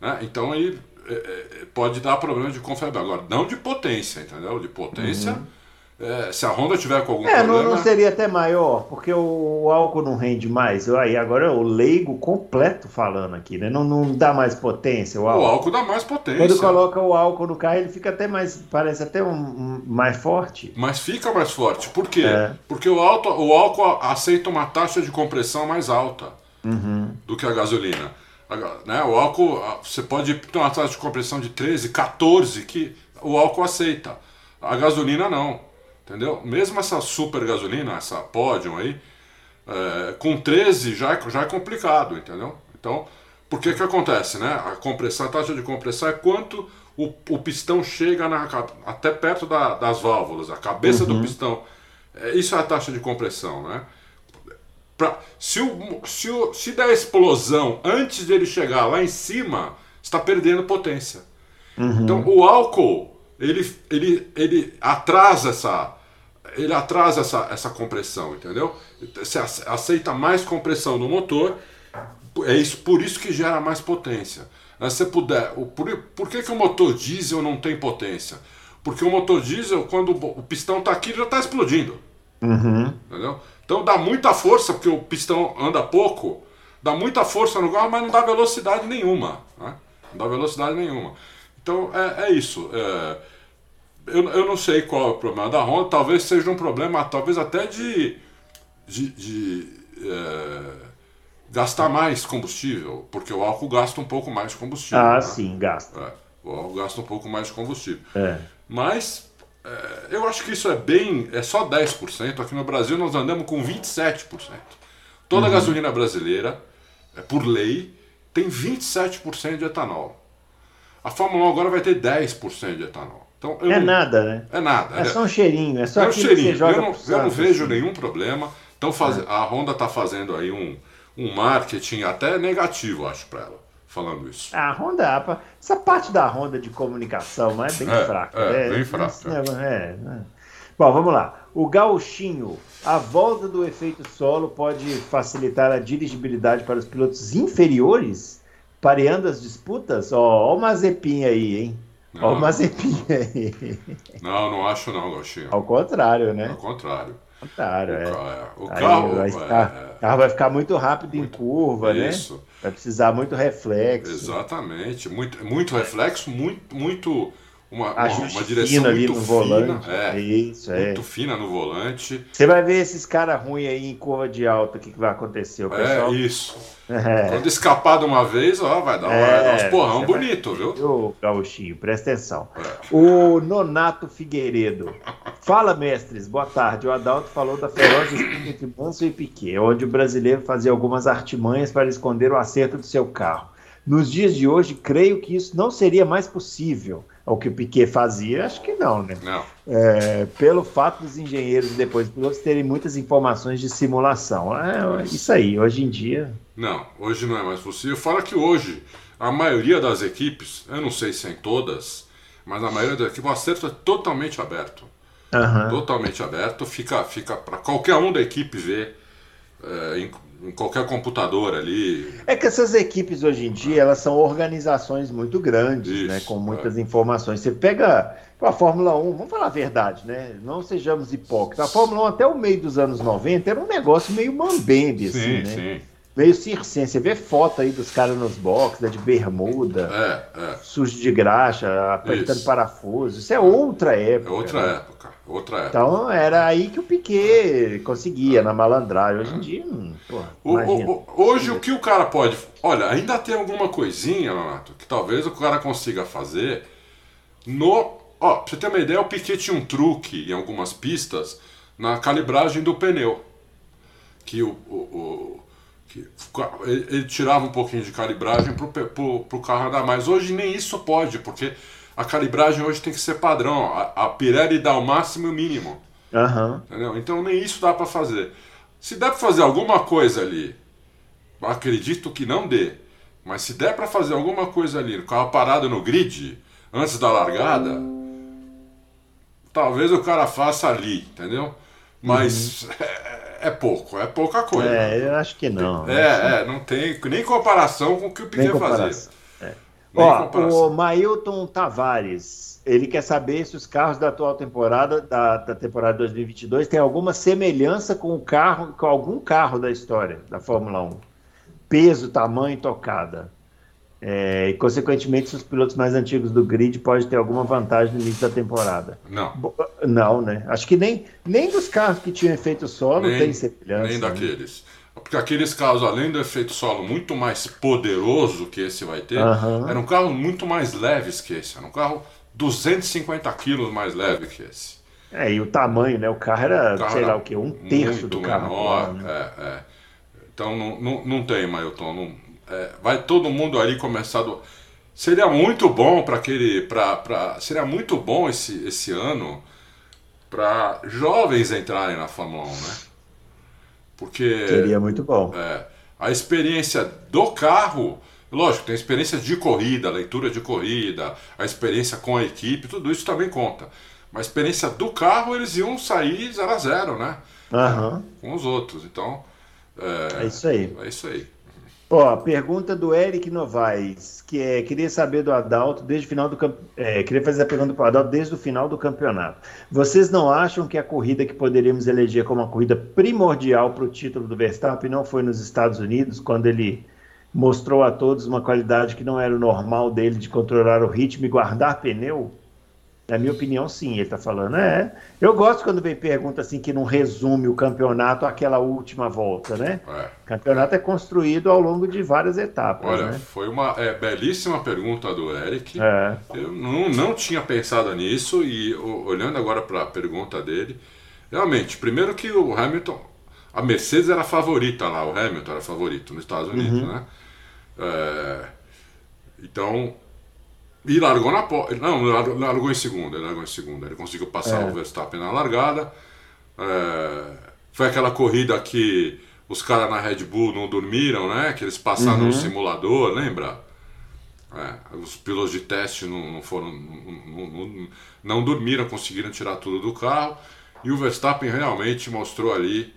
né? então ele é, é, pode dar problema de confiabilidade. Agora, não de potência, entendeu? De potência. Uhum é, se a Honda tiver com algum é, problema. Não, não seria até maior, porque o, o, álcool não rende mais. Aí agora o leigo completo falando aqui, né? Não, não dá mais potência o álcool. O álcool dá mais potência. Quando coloca o álcool no carro, ele fica até mais. Parece até um, um mais forte. Mas fica mais forte. Por quê? É. Porque o, alto, o álcool aceita uma taxa de compressão mais alta uhum. do que a gasolina. Né? O álcool, você pode ter uma taxa de compressão de 13, 14, que o álcool aceita. A gasolina não. Entendeu? Mesmo essa super gasolina, essa Podium aí, é, com 13 já, é, já é complicado, entendeu? Então, por que que acontece, né? A compressão, a taxa de compressão é quanto o, o pistão chega na, até perto da, das válvulas, a cabeça uhum. do pistão. É, isso é a taxa de compressão, né? Pra, se, o, se, o, se der explosão antes de ele chegar lá em cima, está perdendo potência. Uhum. Então, o álcool ele, ele, ele atrasa essa ele atrasa essa, essa compressão, entendeu? Você aceita mais compressão no motor, é isso, por isso que gera mais potência. Se você puder, por, por que, que o motor diesel não tem potência? Porque o motor diesel, quando o pistão está aqui, já está explodindo. Uhum. Entendeu? Então dá muita força, porque o pistão anda pouco, dá muita força no carro, mas não dá velocidade nenhuma. Né? Não dá velocidade nenhuma. Então é, é isso. É, eu, eu não sei qual é o problema da Honda, talvez seja um problema, talvez até de, de, de é, gastar mais combustível, porque o álcool gasta um pouco mais de combustível. Ah, né? sim, gasta. É, o álcool gasta um pouco mais de combustível. É. Mas é, eu acho que isso é bem. é só 10%. Aqui no Brasil nós andamos com 27%. Toda uhum. gasolina brasileira, é, por lei, tem 27% de etanol. A Fórmula 1 agora vai ter 10% de etanol. Então, é não, nada, né? É nada. É, é só um cheirinho, é só é um cheirinho. eu não, eu não vejo assim. nenhum problema. Então faz, é. a Honda está fazendo aí um, um marketing até negativo, acho, para ela, falando isso. A Honda, essa parte da Honda de comunicação é bem é, fraca. É, é bem fraca. É, né? Bom, vamos lá. O gauchinho, a volta do efeito solo pode facilitar a dirigibilidade para os pilotos inferiores, pareando as disputas? Ó, ó o Mazepin aí, hein? Olha o Mazepin aí. Não, não acho não, Gauchinho. Ao contrário, né? Ao contrário. Ao contrário, o é. Carro, é. O Aí carro, vai é, ficar- é, o carro vai ficar muito rápido em curva, Isso. né? Vai precisar muito reflexo. Exatamente. Muito, muito reflexo, muito, muito uma, uma, uma direção fino ali muito no fina, volante. é, Isso, é. muito fina no volante. Você vai ver esses caras ruins aí em curva de alta, o que, que vai acontecer? O pessoal. É isso. <laughs> É. Quando escapar de uma vez, ó, vai dar, É, vai dar uns porrão você vai- bonito, viu? Ô, Gauchinho, presta atenção. É. O Nonato Figueiredo. Fala, mestres, boa tarde. O Adalto falou da feroz disputa entre Manso e Piquet, onde o brasileiro fazia algumas artimanhas para esconder o acerto do seu carro. Nos dias de hoje, creio que isso não seria mais possível. O que o Piquet fazia, acho que não, né? Não. É, pelo fato dos engenheiros e depois pilotos terem muitas informações de simulação. É, isso aí, hoje em dia. Não, hoje não é mais possível. Fala que hoje a maioria das equipes, eu não sei se é em todas, mas a maioria das equipes o acerto é totalmente aberto. Aham. Totalmente aberto, fica, fica para qualquer um da equipe ver é, em, qualquer computador ali. É que essas equipes hoje em dia elas são organizações muito grandes, Isso, né, com é. muitas informações. Você pega a Fórmula 1, vamos falar a verdade, né? Não sejamos hipócritas. A Fórmula 1 até o meio dos anos 90 era um negócio meio mambembe, assim, Sim, né? sim. Meio circense. Você vê foto aí dos caras nos boxes, né, de bermuda, É, é. sujo de graxa, apertando Isso. parafuso. Isso é outra É época. outra né? época. Outra época. Então era aí que o Piquet conseguia, na malandragem. Hoje em dia, hum, porra, O- o- hoje o que o cara pode. Olha, ainda tem alguma coisinha, Leonardo, que talvez o cara consiga fazer no. Ó, pra você ter uma ideia, o Piquet tinha um truque em algumas pistas na calibragem do pneu. Que o- o- que ele, ele tirava um pouquinho de calibragem pro, pro carro andar mais. Hoje nem isso pode, porque a calibragem hoje tem que ser padrão. A, a Pirelli dá o máximo e o mínimo. Aham. Entendeu? Então nem isso dá para fazer. Se der para fazer alguma coisa ali, acredito que não dê. Mas se der para fazer alguma coisa ali, o carro parado no grid, antes da largada, talvez o cara faça ali, entendeu? Mas <laughs> é, é pouco, é pouca coisa. É, eu acho que não. É, é, não tem nem comparação com o que o Piquet fazia. É. Ó, o Mailton Tavares, ele quer saber se os carros da atual temporada, da, da temporada 2022, têm alguma semelhança com o carro, com algum carro da história da Fórmula 1. Peso, tamanho, tocada. É, e, consequentemente, se os pilotos mais antigos do grid podem ter alguma vantagem no início da temporada. Não. Bo- Não, né? Acho que nem, nem dos carros que tinham efeito solo tem semelhança. nem né? daqueles. Porque aqueles carros, além do efeito solo muito mais poderoso que esse vai ter, Aham. eram carros muito mais leves que esse. Era um carro 250 quilos mais leve que esse. É, e o tamanho, né? O carro era, O carro sei era lá o quê, um terço do carro. menor, né? é, é. Então não, não, não tem, Mailton. Não, é, vai todo mundo ali começar do. Seria muito bom para aquele. Pra, pra, seria muito bom esse, esse ano para jovens entrarem na Fórmula 1, né? Porque. Seria muito bom. É, a experiência do carro, lógico, tem a experiência de corrida, leitura de corrida, a experiência com a equipe, tudo isso também conta. Mas a experiência do carro, eles iam sair 0 a 0 né? Aham. Com os outros. Então, é, É isso aí. é isso aí. Ó, pergunta do Eric Novaes, que é, queria saber do Adalto desde o final do é, queria fazer a pergunta para o Adalto desde o final do campeonato. Vocês não acham que a corrida que poderíamos eleger como uma corrida primordial para o título do Verstappen não foi nos Estados Unidos, quando ele mostrou a todos uma qualidade que não era o normal dele de controlar o ritmo e guardar pneu? Na minha opinião, sim, ele está falando. É, eu gosto quando vem pergunta assim que não resume o campeonato àquela última volta, né? É. O campeonato é construído ao longo de várias etapas, Olha, né? foi uma é, belíssima pergunta do Eric. É. Eu não, não tinha pensado nisso e olhando agora para a pergunta dele, realmente, primeiro que o Hamilton, a Mercedes era a favorita lá, o Hamilton era favorito nos Estados Unidos, né? É, então, e largou na não, largou, em segunda, ele largou em segunda, ele conseguiu passar É. o Verstappen na largada. É, foi aquela corrida que os caras na Red Bull não dormiram, né? Que eles passaram no simulador, lembra? É, os pilotos de teste não, não foram, não, não- não dormiram, conseguiram tirar tudo do carro. E o Verstappen realmente mostrou ali.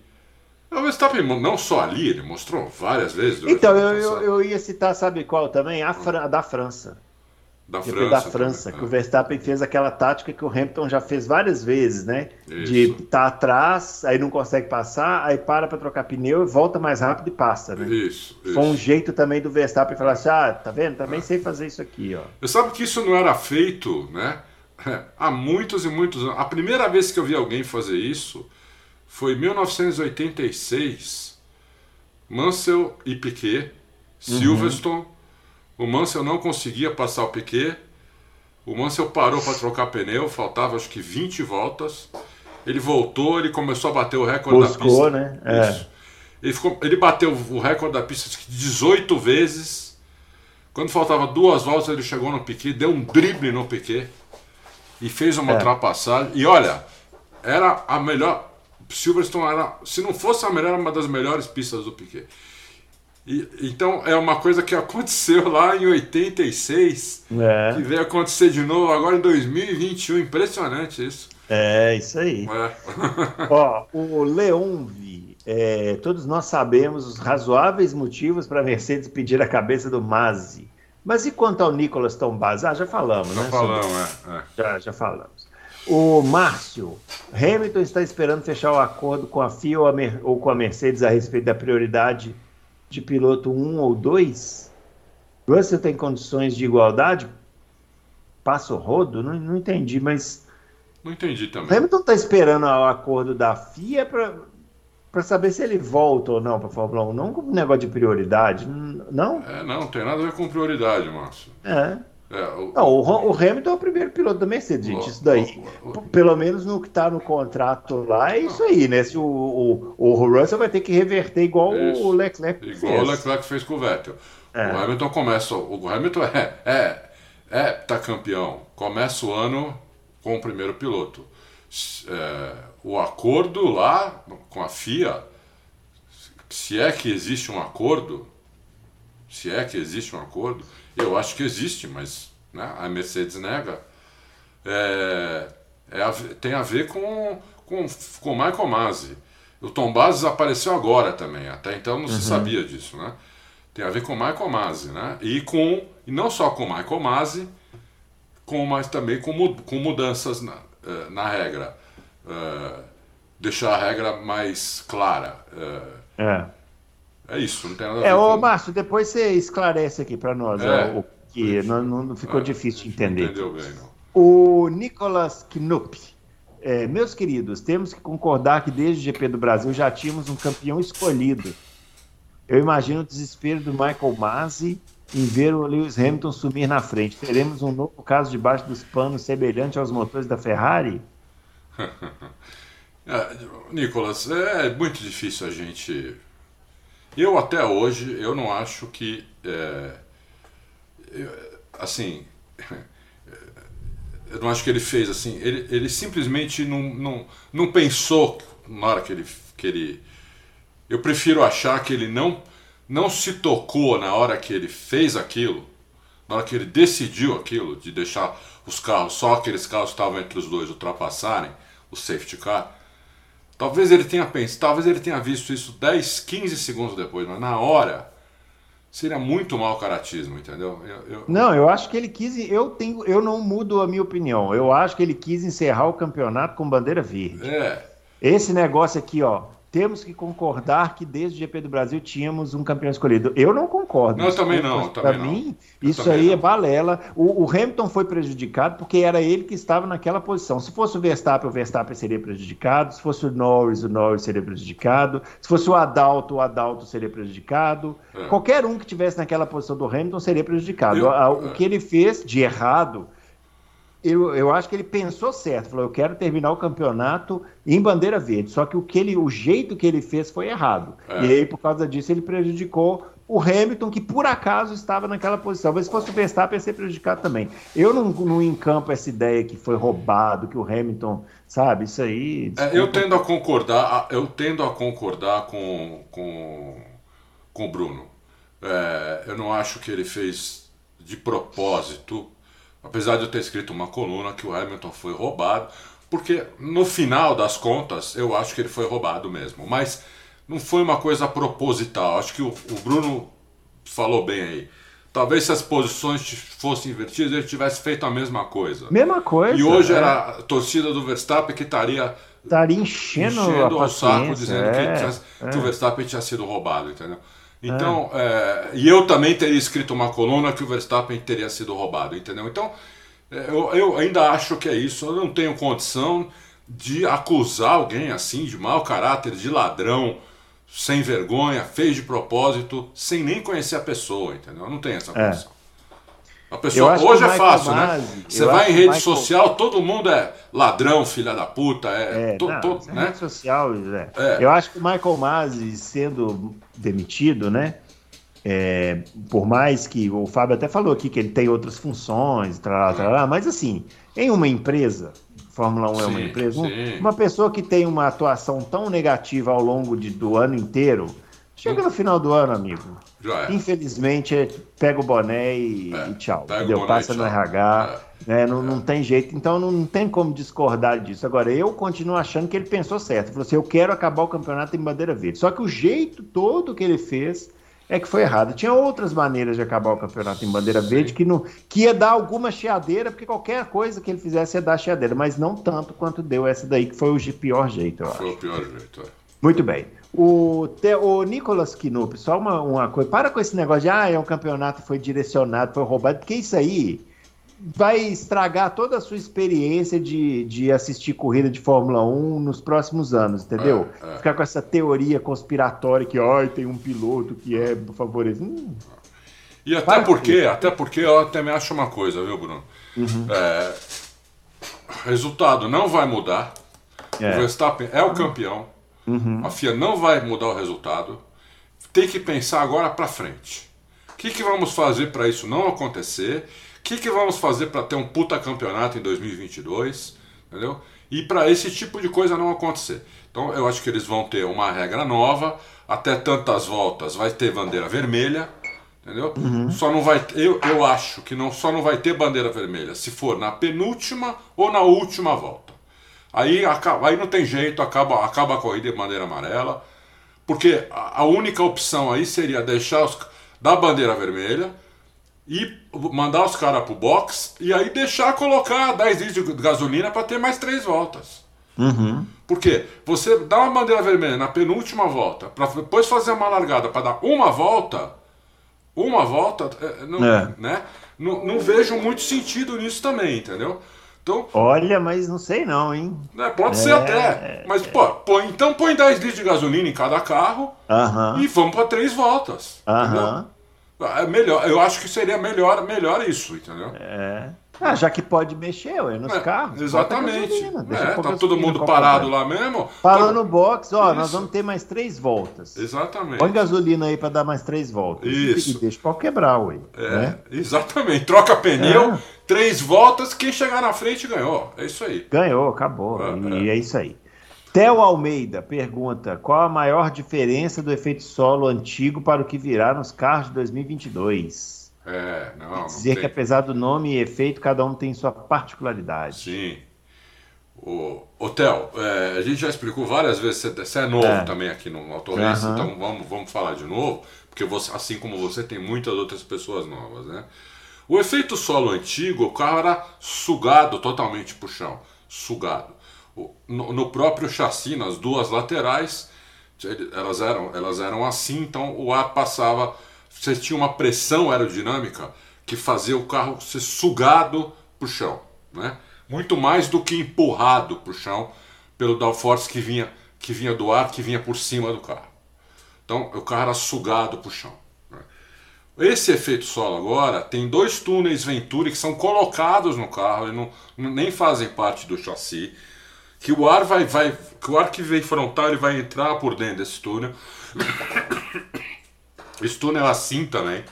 O Verstappen não só ali, ele mostrou várias vezes. Então, eu, eu, eu ia citar, sabe qual também? A, Fran- da França. Da GP França. da França, também, que o é. Verstappen fez aquela tática que o Hamilton já fez várias vezes, né? Isso. De estar atrás, aí não consegue passar, aí para para trocar pneu, volta mais rápido e passa, né? Isso, isso. Foi um jeito também do Verstappen falar assim: ah, tá vendo? Também sei fazer isso aqui, ó. Você sabe que isso não era feito, né? <laughs> Há muitos e muitos anos. A primeira vez que eu vi alguém fazer isso foi em 1986. Mansell e Piquet, Silverstone. O Mansell não conseguia passar o Piquet. O Mansell parou para trocar pneu, faltava acho que 20 voltas. Ele voltou, ele começou a bater o recorde da Buscou, pista. né? É. Ele, ficou- ele bateu o recorde da pista acho que 18 vezes. Quando faltava duas voltas, ele chegou no Piquet, deu um drible no Piquet e fez uma É. ultrapassagem. E olha, era a melhor. Silverstone era, se não fosse a melhor, era uma das melhores pistas do Piquet. E, então é uma coisa que aconteceu lá em 86, É. que veio acontecer de novo agora em 2021. Impressionante isso. É, isso aí. É. <laughs> Ó, o Leonvi, é, todos nós sabemos os razoáveis motivos para a Mercedes pedir a cabeça do Mazzi. Mas e quanto ao Nicolas Tombaz? Ah, já falamos, Já né? falamos, é, é. Já, já falamos. O Márcio, Hamilton está esperando fechar o acordo com a FIA ou, a Mer- ou com a Mercedes a respeito da prioridade de piloto 1 ou 2? Russell tem condições de igualdade? Passa o rodo? Não, não entendi, mas Não entendi também. Hamilton está esperando o acordo da FIA para saber se ele volta ou não para a Fórmula 1, não com negócio de prioridade, não? É, não, não tem nada a ver com prioridade, Márcio. É. É, o- Não, o, o Hamilton é o primeiro piloto da Mercedes, gente. O- Isso daí, pelo menos no que está no contrato lá, é isso aí, né? Se o, o, Russell vai ter que reverter igual Isso. o Leclerc Igual fez. o Leclerc fez com o Vettel. É. O Hamilton começa. O Hamilton é, é, é tá campeão. Começa o ano com o primeiro piloto. É, o acordo lá com a FIA, se é que existe um acordo, se é que existe um acordo, eu acho que existe, mas né, a Mercedes nega. É, é a tem a ver com, com, com o Michael Masi. O Tom Bases apareceu agora também, até então não se sabia disso, né? Tem a ver com o Michael Masi, né? E com e não só com o Michael Masi, com, mas também com, com mudanças na, eh, na regra. Eh, deixar a regra mais clara. Eh, É, é isso, não tem nada a ver é ô com... Márcio, depois você esclarece aqui para nós É. ó, o que não, não ficou É, difícil de entender. entendeu bem, não. O Nicolas Knupp. É, meus queridos, temos que concordar que desde o GP do Brasil já tínhamos um campeão escolhido. Eu imagino o desespero do Michael Masi em ver o Lewis Hamilton sumir na frente. Teremos um novo caso debaixo dos panos semelhante aos motores da Ferrari? É, <laughs> Nicolas, é muito difícil a gente. Eu até hoje eu não acho que é, assim <laughs> eu não acho que ele fez assim. Ele, ele simplesmente não, não, não pensou na hora que ele, que ele. Eu prefiro achar que ele não, não se tocou na hora que ele fez aquilo, na hora que ele decidiu aquilo, de deixar os carros, só aqueles carros que estavam entre os dois ultrapassarem o safety car. Talvez ele tenha pensado, talvez ele tenha visto isso 10, 15 segundos depois, mas na hora seria muito mau caratismo, entendeu? Eu- eu- Não, eu acho que ele quis. Eu, tenho, eu não mudo a minha opinião. Eu acho que ele quis encerrar o campeonato com bandeira verde. É, Esse negócio aqui, ó. Temos que concordar que desde o GP do Brasil tínhamos um campeão escolhido. Eu não concordo. Não, eu também não, não. mim, Eu isso aí não. é balela. O, o Hamilton foi prejudicado porque era ele que estava naquela posição. Se fosse o Verstappen, o Verstappen seria prejudicado. Se fosse o Norris, o Norris seria prejudicado. Se fosse o Adalto, o Adalto seria prejudicado. É. Qualquer um que tivesse naquela posição do Hamilton seria prejudicado. Eu- O é. que ele fez de errado eu, eu acho que ele pensou certo, falou, eu quero terminar o campeonato em bandeira verde. Só que o, que ele, o jeito que ele fez foi errado. É. E aí, por causa disso, ele prejudicou o Hamilton, que por acaso estava naquela posição. Mas se fosse o Verstappen, ia ser prejudicado também. Eu não, não encampo essa ideia que foi roubado, que o Hamilton, sabe, isso aí. É, eu tendo a concordar, eu tendo a concordar com, com, com o Bruno. É, eu não acho que ele fez de propósito, apesar de eu ter escrito uma coluna que o Hamilton foi roubado, porque no final das contas eu acho que ele foi roubado mesmo, mas não foi uma coisa proposital. Acho que o, o Bruno falou bem aí. Talvez se as posições fossem invertidas, ele tivesse feito a mesma coisa. Mesma coisa. E hoje é. era a torcida do Verstappen que estaria estaria enchendo, enchendo o saco é, dizendo que, tinha, é. que, o Verstappen tinha sido roubado, entendeu? Então, é, e eu também teria escrito uma coluna que o Verstappen teria sido roubado, entendeu? Então, é, eu, eu ainda acho que é isso. Eu não tenho condição de acusar alguém assim de mau caráter, de ladrão, sem vergonha, fez de propósito, sem nem conhecer a pessoa, entendeu? Eu não tenho essa É. A pessoa, hoje é fácil, né? Masi- Você eu vai em rede Michael- social, todo mundo é ladrão, filha da puta, é, É, to- não, to- é né? rede social, é. É. Eu acho que o Michael Masi sendo demitido, né? é, por mais que o Fábio até falou aqui que ele tem outras funções, tralá, tralá, mas assim, em uma empresa, Fórmula 1 é uma Sim, empresa, sim. uma pessoa que tem uma atuação tão negativa ao longo de- do ano inteiro, chega no final do ano, amigo. Já é. Infelizmente, é, pega o boné e, É, e tchau. entendeu? Passa e no tchau. RH. né? Não, não tem jeito. Então não, tem como discordar disso. Agora, eu continuo achando que ele pensou certo. Ele falou assim: eu quero acabar o campeonato em bandeira verde. Só que o jeito todo que ele fez é que foi errado. Tinha outras maneiras de acabar o campeonato em bandeira verde que, não, que ia dar alguma chiadeira, porque qualquer coisa que ele fizesse ia dar chiadeira, mas não tanto quanto deu essa daí, que foi o pior jeito, eu acho. Foi o pior jeito. é. Muito bem. O, Te- o Nicolas Knupp, só uma, uma coisa. Para com esse negócio de ah, é um campeonato foi direcionado, foi roubado, porque isso aí vai estragar toda a sua experiência de, de assistir corrida de Fórmula 1 nos próximos anos, entendeu? É, é. Ficar com essa teoria conspiratória que ai, tem um piloto que é favorecido. Hum, E até porque, até porque eu também acho uma coisa, viu, Bruno? Uhum. É, resultado não vai mudar. É. O Verstappen é o campeão. Uhum. A FIA não vai mudar o resultado. Tem que pensar agora para frente. O que, que vamos fazer para isso não acontecer? O que, que vamos fazer para ter um puta campeonato em 2022? Entendeu? E para esse tipo de coisa não acontecer. Então eu acho que eles vão ter uma regra nova. Até tantas voltas vai ter bandeira vermelha. Entendeu? Só não vai eu, eu acho que não, só não vai ter bandeira vermelha se for na penúltima ou na última volta. Aí, acaba, aí não tem jeito, acaba, acaba a corrida em bandeira amarela. Porque a, única opção aí seria deixar os, dar a bandeira vermelha e mandar os caras pro box e aí deixar colocar 10 litros de gasolina para ter mais três voltas. uhum. Porque você dá uma bandeira vermelha na penúltima volta, para depois fazer uma largada para dar uma volta, uma volta, é, não, É. né? Não, não vejo muito sentido nisso também, entendeu? Então, Olha, mas não sei não, hein? né, pode ser É, até. Mas, pô, põe- então põe 10 litros de gasolina em cada carro Aham. e vamos para três voltas. Aham. entendeu? É melhor, eu acho que seria melhor, melhor isso, entendeu? É. Ah, já que pode mexer, ué, nos É, carros. exatamente. gasolina, deixa É, tá todo mundo parado lá mesmo. Parou Todo- no box, ó, nós Isso. vamos ter mais três voltas. Exatamente. Põe gasolina aí pra dar mais três voltas. Isso. E deixa o pau quebrar, ué. É, né? exatamente. Troca pneu, É. três voltas, quem chegar na frente ganhou. É isso aí. Ganhou, acabou. É, e é. isso aí. Theo Almeida pergunta: qual a maior diferença do efeito solo antigo para o que virá nos carros de 2022? É, não. não Dizer tem- que apesar do nome e efeito, cada um tem sua particularidade. Sim. O Hotel, é, a gente já explicou várias vezes, você, é novo É. também aqui no Autorrace, Aham. então vamos, vamos falar de novo, porque você, assim como você, tem muitas outras pessoas novas, né? O efeito solo antigo, o carro era sugado totalmente pro chão, sugado. O- No, no próprio chassi, nas duas laterais, elas eram, elas eram assim, então o ar passava, você tinha uma pressão aerodinâmica que fazia o carro ser sugado pro chão, né? Muito mais do que empurrado pro chão pelo downforce que vinha, que vinha do ar, que vinha por cima do carro. Então o carro era sugado pro chão. né? Esse efeito solo agora tem dois túneis Venturi que são colocados no carro, e não, nem fazem parte do chassi. Que o ar vai, vai, que o ar que vem frontal ele vai entrar por dentro desse túnel. Esse túnel é assim também.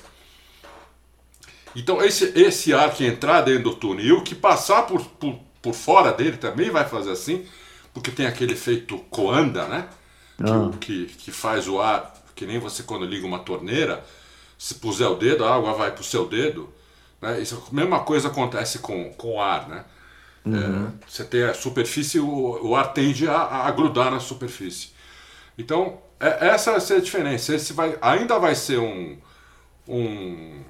Então esse, esse ar que entrar dentro do túnel e o que passar por, por, por fora dele também vai fazer assim, porque tem aquele efeito coanda, né? Que, o- que, que faz o ar, que nem você quando liga uma torneira, se puser o dedo, a água vai pro seu dedo. Né? Isso, a mesma coisa acontece com, com o ar, né? É, você tem a superfície, o, o ar tende a, a grudar na superfície. Então, é- essa vai ser a diferença. Esse vai, ainda vai ser um, um,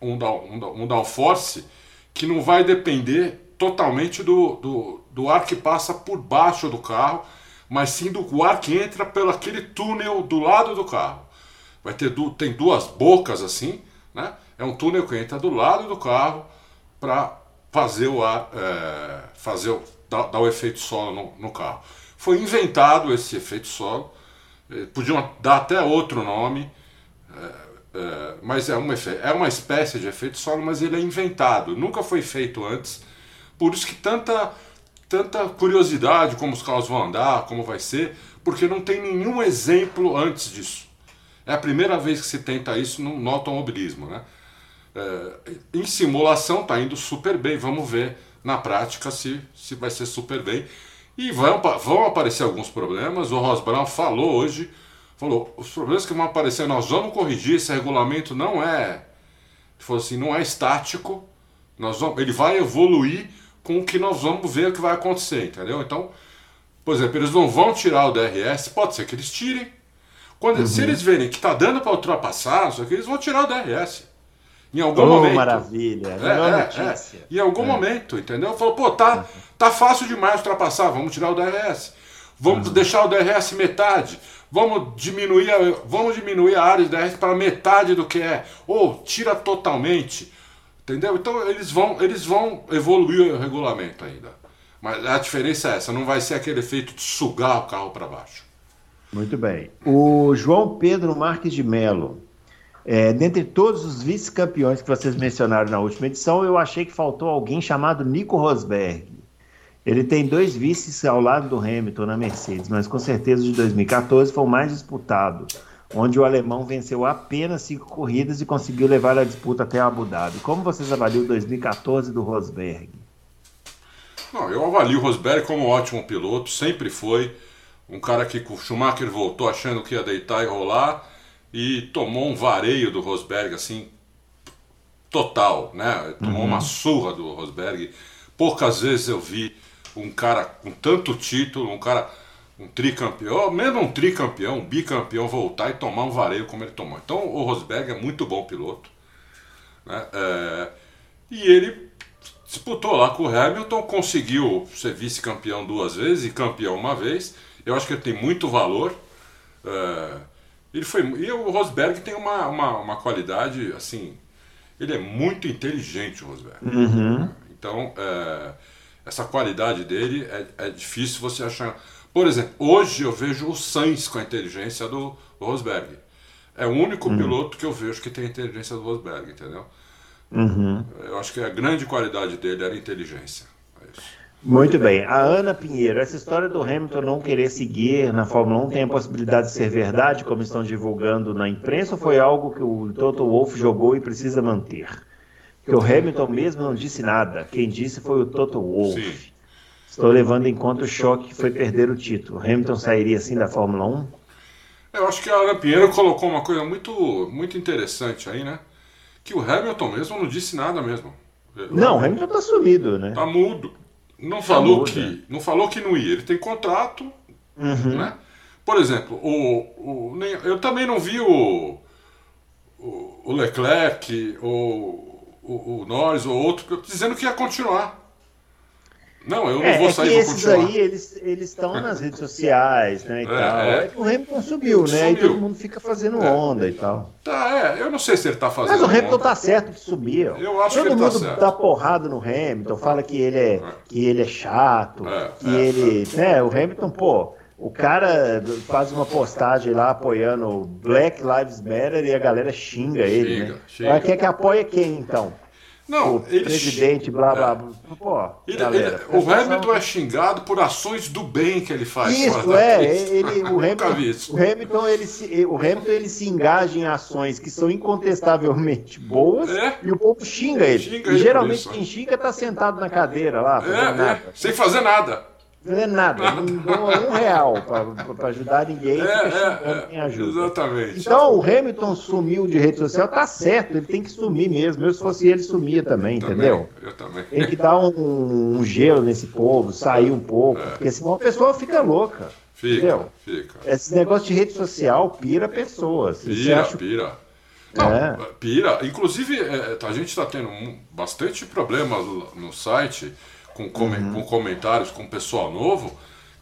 um, um, um downforce que não vai depender totalmente do, do, do ar que passa por baixo do carro, mas sim do ar que entra pelo aquele túnel do lado do carro. Vai ter du tem duas bocas assim, né? É um túnel que entra do lado do carro para fazer o ar, é, fazer o, dar, dar, o efeito solo no, no, carro. Foi inventado esse efeito solo, podiam dar até outro nome, é, é, mas é uma, é uma espécie de efeito solo, mas ele é inventado, nunca foi feito antes. Por isso que tanta, tanta curiosidade como os carros vão andar, como vai ser, porque não tem nenhum exemplo antes disso. É a primeira vez que se tenta isso no, no automobilismo. Né? É, em simulação está indo super bem, vamos ver na prática se, se vai ser super bem. E vão, vão aparecer alguns problemas. O Ross Brown falou hoje falou, os problemas que vão aparecer, nós vamos corrigir, esse regulamento não é, falou assim, não é estático, nós vamos, ele vai evoluir com o que nós vamos ver o que vai acontecer, entendeu? Então, por exemplo, eles não vão tirar o DRS, pode ser que eles tirem. Quando, uhum. Se eles verem que está dando para ultrapassar, só que eles vão tirar o DRS. Em algum oh, momento. maravilha, é, é, é, Em algum é. momento, entendeu? Falou, pô, tá, tá fácil demais ultrapassar, vamos tirar o DRS. Vamos uhum. deixar o DRS metade. Vamos diminuir, a, vamos diminuir a área de DRS para metade do que é. Ou tira totalmente. Entendeu? Então eles vão, eles vão evoluir o regulamento ainda. Mas a diferença é essa, não vai ser aquele efeito de sugar o carro para baixo. Muito bem. O João Pedro Marques de Mello. É, dentre todos os vice-campeões que vocês mencionaram na última edição, eu achei que faltou alguém chamado Nico Rosberg. Ele tem dois vices ao lado do Hamilton na Mercedes, mas com certeza o de 2014 foi o mais disputado, onde o alemão venceu apenas cinco corridas e conseguiu levar a disputa até Abu Dhabi. Como vocês avaliam o 2014 do Rosberg? Não, eu avalio o Rosberg como um ótimo piloto, sempre foi um cara que o Schumacher voltou achando que ia deitar e rolar e tomou um vareio do Rosberg assim total, né? Tomou uhum. uma surra do Rosberg. Poucas vezes eu vi um cara com tanto título, um cara, um tricampeão, mesmo um tricampeão, um bicampeão, voltar e tomar um vareio como ele tomou. Então o Rosberg é muito bom piloto. Né? É, e ele disputou lá com o Hamilton, conseguiu ser vice-campeão duas vezes e campeão uma vez. Eu acho que ele tem muito valor. É, ele foi, e o Rosberg tem uma, uma, uma, qualidade assim. Ele é muito inteligente, o Rosberg. Uhum. Então, é, essa qualidade dele é, é difícil você achar. Por exemplo, hoje eu vejo o Sainz com a inteligência do, Rosberg. É o único uhum. piloto que eu vejo que tem a inteligência do Rosberg, entendeu? Uhum. Eu acho que a grande qualidade dele era a inteligência. Muito bem. A Ana Pinheiro, essa história do Hamilton não querer seguir na Fórmula 1 tem a possibilidade de ser verdade, como estão divulgando na imprensa, ou foi algo que o Toto Wolff jogou e precisa manter? que o Hamilton mesmo não disse nada. Quem disse foi o Toto Wolff. Sim. Estou levando em conta o choque que foi perder o título. Hamilton sairia assim da Fórmula 1? Eu acho que a Ana Pinheiro colocou uma coisa muito, muito interessante aí, né? Que o Hamilton mesmo não disse nada mesmo. Não, o Hamilton tá sumido, né? Tá mudo. Não tá falou mudo, que é. não falou que não ia. Ele tem contrato, uhum. né? Por exemplo, o, o, eu também não vi o, o, o Leclerc, o, o, o Norris ou outro dizendo que ia continuar. Não, eu não é, vou sair é para continuar. aí eles estão nas redes sociais, né, e é, tal. É. é o Hamilton subiu, né? Subiu. Aí todo mundo fica fazendo é. onda e tal. Tá, é, eu não sei se ele está fazendo Mas o Hamilton onda. tá certo de subir. Ó. Eu acho todo que ele tá mundo certo. dá porrada no Hamilton, fala que ele é, que ele é chato, que ele, né, o Hamilton, pô, o cara faz uma postagem lá apoiando Black Lives Matter e a galera xinga ele, xinga, né? Xinga. Mas quer que apoia quem então? Não, o ele, presidente, blá blá blá. Pô, ele, galera, ele, o Hamilton é xingado por ações do bem que ele faz. Isso, é. Ele, o, <laughs> Hamilton, o Hamilton, ele se, o Hamilton ele se engaja em ações que são incontestavelmente boas é? e o povo xinga ele. Xinga e geralmente quem xinga tá sentado na cadeira lá, é, é, sem fazer nada é nada, não dou um real para ajudar ninguém, é, é, é, ajuda. Exatamente. Então o Hamilton sumiu de rede social, tá certo, ele tem que sumir mesmo. Eu se fosse ele sumia também, eu entendeu? Também, eu também. Tem que dar um, um gelo nesse povo, sair um pouco, é. porque senão a pessoa fica louca. Fica, entendeu? fica. Esse negócio de rede social pira pessoas. Pira, acha... pira. Não, é. pira. Inclusive, é, a gente está tendo bastante problemas no site com, com, uhum. com comentários com pessoal novo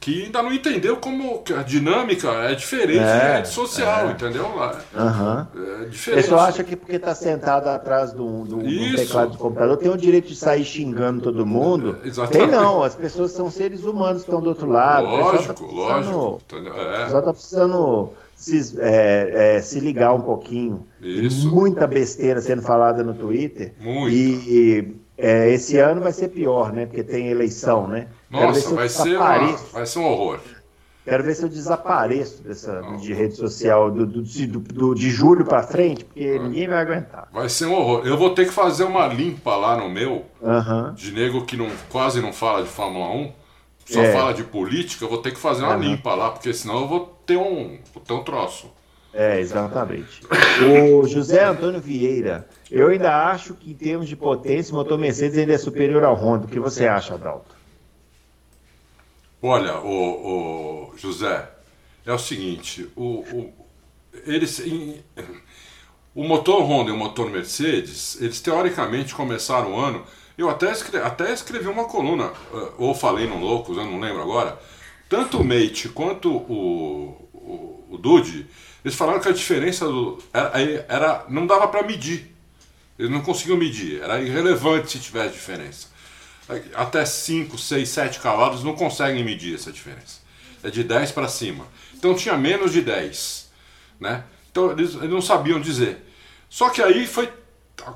que ainda não entendeu como a dinâmica é diferente é, de rede social, é. entendeu? Uhum. É diferente. Pessoal acha que porque está sentado atrás do, do, do, teclado do computador tem o direito de sair xingando todo mundo. Exatamente. Tem não, as pessoas são seres humanos que estão do outro lado. Lógico, tá lógico. É. Só está precisando se, é, é, se ligar um pouquinho. Isso. Muita besteira sendo falada no Twitter. Muito. E, é, esse ano vai ser pior, né? Porque tem eleição, né? Nossa, se vai, ser uma, vai ser um horror. Quero ver se eu desapareço dessa, de rede social do, do, do, do de julho para frente, porque vai. ninguém vai aguentar. Vai ser um horror. Eu vou ter que fazer uma limpa lá no meu, uhum. de nego que não, quase não fala de Fórmula 1, só é. fala de política. Eu vou ter que fazer uma uhum. limpa lá, porque senão eu vou ter um, vou ter um troço. É, exatamente. O José Antônio Vieira, eu ainda acho que em termos de potência, o motor Mercedes ainda é superior ao Honda. O que você acha, Adalto? Olha, o, o José, é o seguinte, o, o, eles, em, o motor Honda e o motor Mercedes, eles teoricamente começaram o ano. Eu até escrevi, até escrevi uma coluna, eh, ou falei no Loucos, eu não lembro agora. Tanto o Mate quanto o, o, o Dude, eles falaram que a diferença do, era, era não dava para medir. Eles não conseguiam medir, era irrelevante se tivesse diferença até 5, 6, 7 cavalos não conseguem medir essa diferença. É de 10 para cima. Então tinha menos de 10. Né? Então eles, eles, não sabiam dizer. Só que aí foi.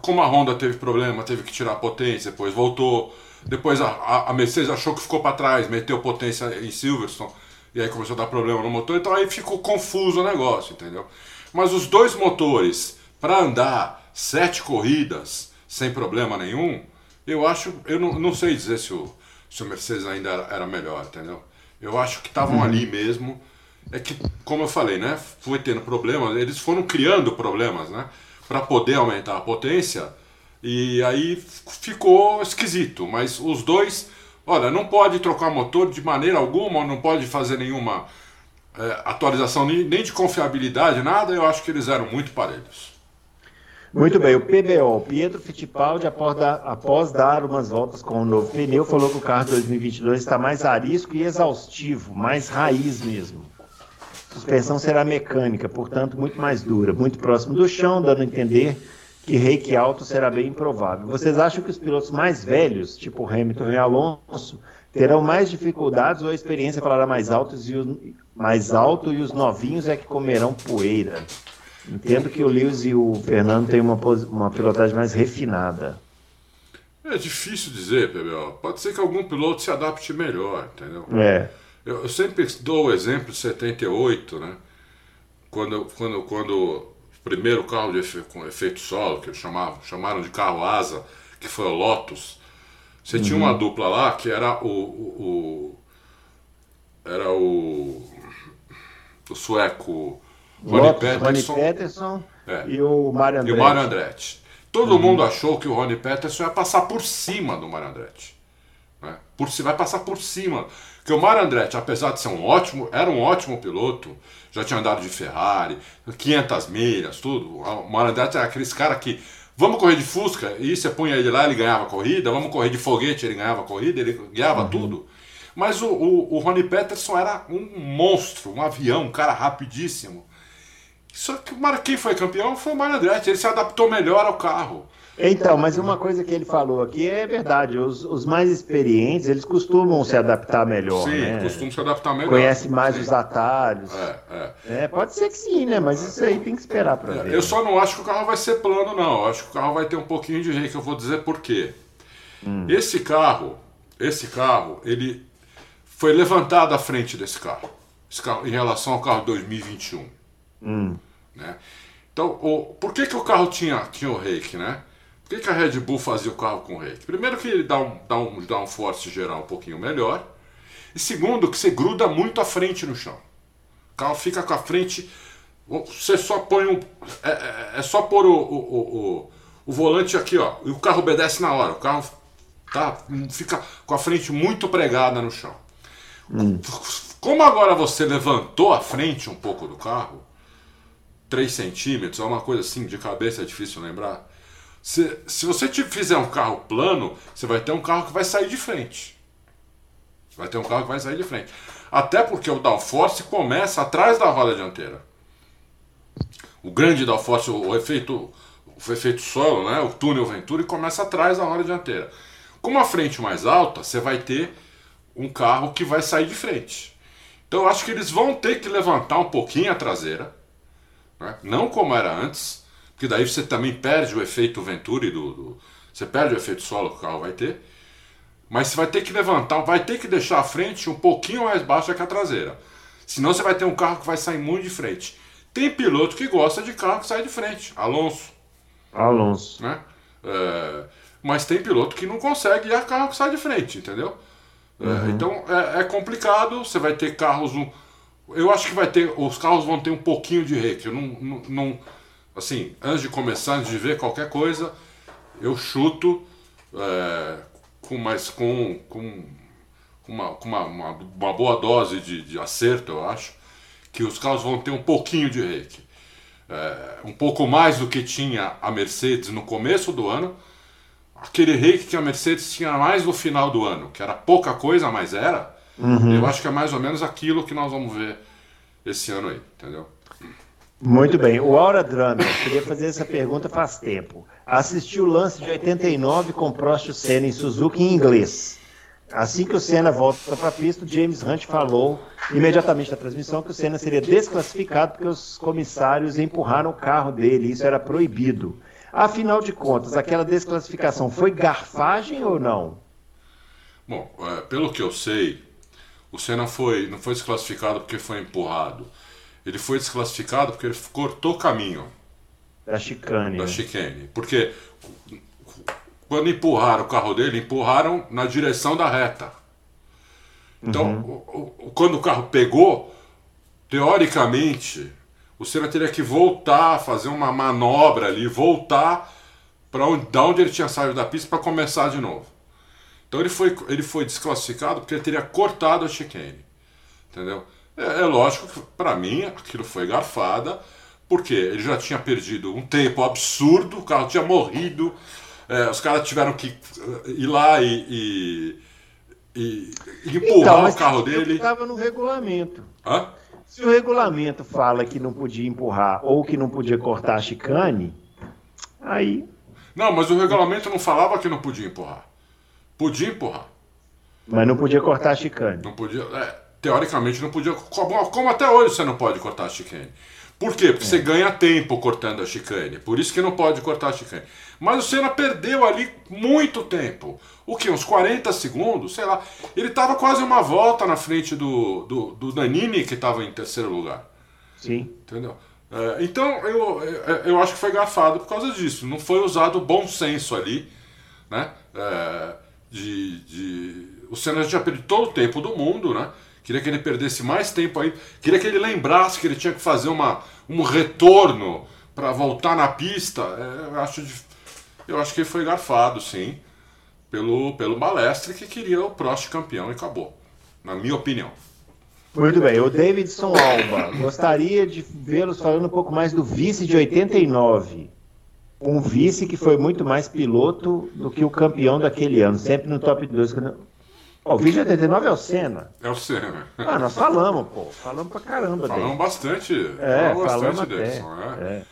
Como a Honda teve problema, teve que tirar a potência, depois voltou. Depois a, a Mercedes achou que ficou para trás, meteu potência em Silverstone. E aí começou a dar problema no motor. Então aí ficou confuso o negócio, entendeu? Mas os dois motores, para andar sete corridas sem problema nenhum, eu acho, eu não, não sei dizer se o, se o Mercedes ainda era, era melhor, entendeu? Eu acho que estavam uhum. ali mesmo. É que, como eu falei, né? Foi tendo problemas, eles foram criando problemas, né? Para poder aumentar a potência. E aí ficou esquisito. Mas os dois, olha, não pode trocar motor de maneira alguma, não pode fazer nenhuma é, atualização nem de confiabilidade, nada. Eu acho que eles eram muito parelhos. Muito bem, o PBO, Pietro Fittipaldi, após dar, após dar umas voltas com o novo pneu, falou que o carro 2022 está mais arisco e exaustivo, mais raiz mesmo. Suspensão será mecânica, portanto, muito mais dura, muito próximo do chão, dando a entender que reiki alto será bem improvável. Vocês acham que os pilotos mais velhos, tipo Hamilton e Alonso, terão mais dificuldades ou a experiência falará mais alto e os, mais alto e os novinhos é que comerão poeira? Entendo que o Lewis e o Fernando têm uma, uma pilotagem mais refinada. É difícil dizer, PBO. Pode ser que algum piloto se adapte melhor, entendeu? É. Eu, eu sempre dou o exemplo de 78, né? Quando, quando, quando primeiro carro de efe, com efeito solo, que eles chamavam, chamaram de carro asa, que foi o Lotus, você uhum. tinha uma dupla lá que era o, o, o era o, o sueco Rony Peterson, Peterson é. e o Mário Andretti. E o Mário Andretti. Todo uhum. mundo achou que o Rony Peterson ia passar por cima do Mário Andretti. Né? Por, vai passar por cima. Porque o Mário Andretti, apesar de ser um ótimo, era um ótimo piloto, já tinha andado de Ferrari, 500 milhas, tudo. O Mário Andretti é aqueles cara que vamos correr de Fusca, e você punha ele lá, ele ganhava a corrida, vamos correr de foguete, ele ganhava a corrida, ele ganhava uhum. tudo. Mas o, o, o Rony Peterson era um monstro, um avião, um cara rapidíssimo. Só que quem foi campeão foi o Mário Andretti, ele se adaptou melhor ao carro. Então, mas uma coisa que ele falou aqui é verdade. Os, os mais experientes, eles costumam se adaptar melhor. Sim, né? costumam se adaptar melhor. Conhece mais os atalhos. É, é. é, pode ser que sim, né? Mas isso aí tem que esperar para é, ver. Eu só não acho que o carro vai ser plano, não. Eu acho que o carro vai ter um pouquinho de rei, que eu vou dizer por quê. Hum. Esse carro, esse carro, ele foi levantado à frente desse carro, carro em relação ao carro 2021. Hum. Né? Então, o, por que, que o carro tinha, tinha o rake, né? Por que, que a Red Bull fazia o carro com rake? Primeiro que ele dá um, dá um, dá um force geral um pouquinho melhor. E segundo, que você gruda muito a frente no chão. O carro fica com a frente. Você só põe um. É, é, é só pôr o, o, o, o, volante aqui, ó. E o carro obedece na hora. O carro tá, fica com a frente muito pregada no chão. Hum. Como agora você levantou a frente um pouco do carro, 3 centímetros, é uma coisa assim, de cabeça é difícil lembrar. Se, se você te fizer um carro plano, você vai ter um carro que vai sair de frente. Vai ter um carro que vai sair de frente. Até porque o downforce começa atrás da roda dianteira. O grande downforce, o efeito o efeito solo, né, o túnel Venturi, começa atrás da roda dianteira. Com uma frente mais alta, você vai ter um carro que vai sair de frente. Então eu acho que eles vão ter que levantar um pouquinho a traseira, né? não como era antes, porque daí você também perde o efeito Venturi, do, do, você perde o efeito solo que o carro vai ter, mas você vai ter que levantar, vai ter que deixar a frente um pouquinho mais baixa que a traseira. Senão você vai ter um carro que vai sair muito de frente. Tem piloto que gosta de carro que sai de frente, Alonso. Alonso. Né? É, mas tem piloto que não consegue e é carro que sai de frente, entendeu? É, uhum. então é, é, complicado, você vai ter carros. eu acho que vai ter. Os carros vão ter um pouquinho de reiki. Eu não, não, não, assim, antes de começar, antes de ver qualquer coisa, eu chuto é, com mais com, com, uma, com uma, uma, uma, boa dose de, de acerto, eu acho, que os carros vão ter um pouquinho de reiki. É, um pouco mais do que tinha a Mercedes no começo do ano aquele reiki que a Mercedes tinha mais no final do ano, que era pouca coisa, mas era, uhum. eu acho que é mais ou menos aquilo que nós vamos ver esse ano aí, entendeu? Muito bem. O Aura Drummer, queria fazer essa pergunta faz tempo. Assistiu o lance de 89 com Prost e Senna em Suzuki em inglês. Assim que o Senna volta para a pista, o James Hunt falou imediatamente na transmissão que o Senna seria desclassificado porque os comissários empurraram o carro dele, isso era proibido. Afinal de contas, aquela desclassificação foi garfagem ou não? Bom, é, pelo que eu sei, o Senna foi, não foi desclassificado porque foi empurrado. Ele foi desclassificado porque ele cortou caminho. Da chicane. Da né? chicane. Porque quando empurraram o carro dele, empurraram na direção da reta. Então, uhum. o, o, quando o carro pegou, teoricamente, o Senna teria que voltar, fazer uma manobra ali, voltar para onde, da onde ele tinha saído da pista para começar de novo. Então ele foi, ele foi desclassificado porque ele teria cortado a chicane. Entendeu? É, é lógico que para mim aquilo foi garfada, porque ele já tinha perdido um tempo absurdo, o carro tinha morrido, é, os caras tiveram que eh, ir lá e, e, e, e empurrar então, o carro dele. Estava no regulamento. Hã? Se o regulamento fala que não podia empurrar ou que não podia cortar a chicane, aí. Não, mas o regulamento não falava que não podia empurrar. Podia empurrar. Mas não podia cortar a chicane. Não podia. É, teoricamente não podia. Como, até hoje você não pode cortar a chicane. Por quê? Porque é. você ganha tempo cortando a chicane. Por isso que não pode cortar a chicane. Mas o Senna perdeu ali muito tempo. O que? Uns 40 segundos? Sei lá. Ele estava quase uma volta na frente do, do, do Danini, que estava em terceiro lugar. Sim. Entendeu? É, então eu, eu acho que foi garfado por causa disso. Não foi usado bom senso ali. Né? É, de, de... O Senna já perdido todo o tempo do mundo, né? Queria que ele perdesse mais tempo aí. Queria que ele lembrasse que ele tinha que fazer uma, um retorno para voltar na pista. É, eu acho eu acho que ele foi garfado, sim, pelo, pelo Balestre, que queria o Prost campeão e acabou, na minha opinião. Muito bem, o Davidson Alba, gostaria de vê-los falando um pouco mais do vice de 89. Um vice que foi muito mais piloto do que o campeão daquele ano, sempre no top 2. O de 89 é o Senna. É o Senna. Ah, nós falamos, pô. Falamos pra caramba. Falamos bastante. É, falamos, falamos bastante, até. Davidson, é. é.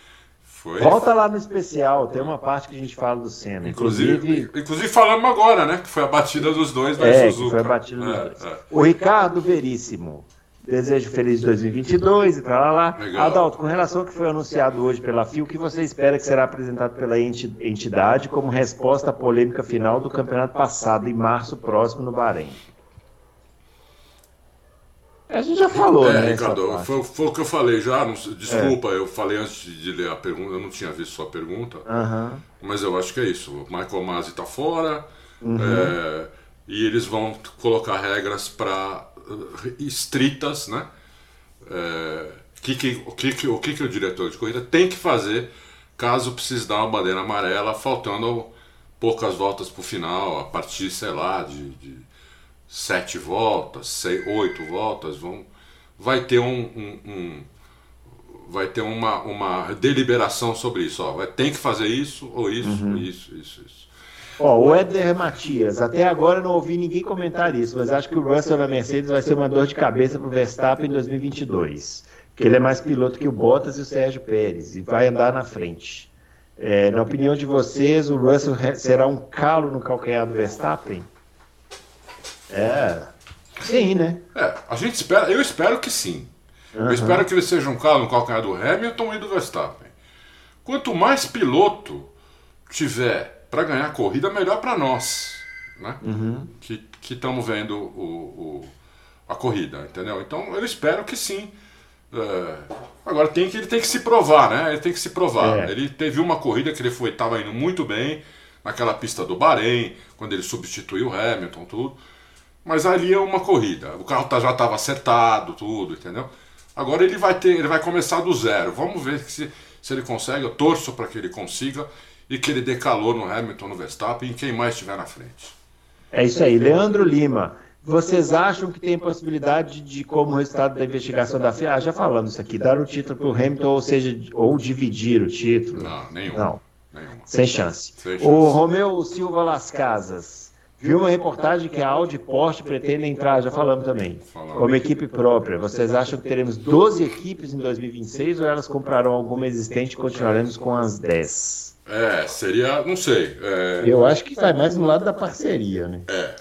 Foi. Volta lá no especial, tem uma parte que a gente fala do Senna. Inclusive, inclusive, inclusive falamos agora, né? Que foi a batida dos dois da é, Suzuka. foi a batida dos é, dois. É. O Ricardo Veríssimo. Desejo feliz 2022 e tal lá. Legal. Adalto, com relação ao que foi anunciado hoje pela FIA, o que você espera que será apresentado pela entidade como resposta à polêmica final do campeonato passado, em março próximo, no Bahrein? A gente já falou, é, né? Ricardo, foi, foi, o que eu falei já. Não, desculpa, é. eu falei antes de ler a pergunta, eu não tinha visto sua pergunta. Uhum. Mas eu acho que é isso. O Michael Masi está fora uhum. é, e eles vão colocar regras para estritas, né? É, que, que, o, que, o que, que o diretor de corrida tem que fazer caso precise dar uma bandeira amarela, faltando poucas voltas para o final, a partir, sei lá, de, de sete voltas, seis, oito voltas, vão, vai ter um, um, um vai ter uma, uma deliberação sobre isso. Ó, vai, tem que fazer isso, ou isso, uhum. isso, isso, isso. Ó, o Éder Matias, até agora não ouvi ninguém comentar isso, mas acho que o Russell na Mercedes vai ser uma dor de cabeça para o Verstappen em 2022. Porque ele é mais piloto que o Bottas e o Sérgio Pérez e vai andar na frente. É, na opinião de vocês, o Russell será um calo no calcanhar do Verstappen? É. Sim, né? É, a gente espera, eu espero que sim. Uhum. Eu espero que ele seja um calo no calcanhar do Hamilton e do Verstappen. Quanto mais piloto tiver para ganhar a corrida, melhor para nós, né? Uhum. Que estamos vendo o, o, a corrida, entendeu? Então eu espero que sim. É, agora tem que, ele tem que se provar, né? Ele tem que se provar. É. Ele teve uma corrida que ele foi estava indo muito bem naquela pista do Bahrein, quando ele substituiu o Hamilton, tudo. Mas ali é uma corrida. O carro tá, já estava acertado, tudo, entendeu? Agora ele vai ter, ele vai começar do zero. Vamos ver se, se ele consegue. Eu torço para que ele consiga e que ele dê calor no Hamilton, no Verstappen e quem mais estiver na frente. É isso aí. Leandro Lima, vocês acham que tem possibilidade de, como resultado da investigação da FIA, ah, já falamos isso aqui, dar o título para o Hamilton, ou seja, ou dividir o título? Não, nenhum. Não. Sem chance. Sem chance. O Romeu Silva Las Casas. Viu uma reportagem que a Audi e Porsche pretendem entrar, já falamos também, como equipe própria. Vocês acham que teremos 12 equipes em 2026 ou elas comprarão alguma existente e continuaremos com as 10? É, seria, não sei. É... Eu acho que vai mais no lado da parceria, né? É,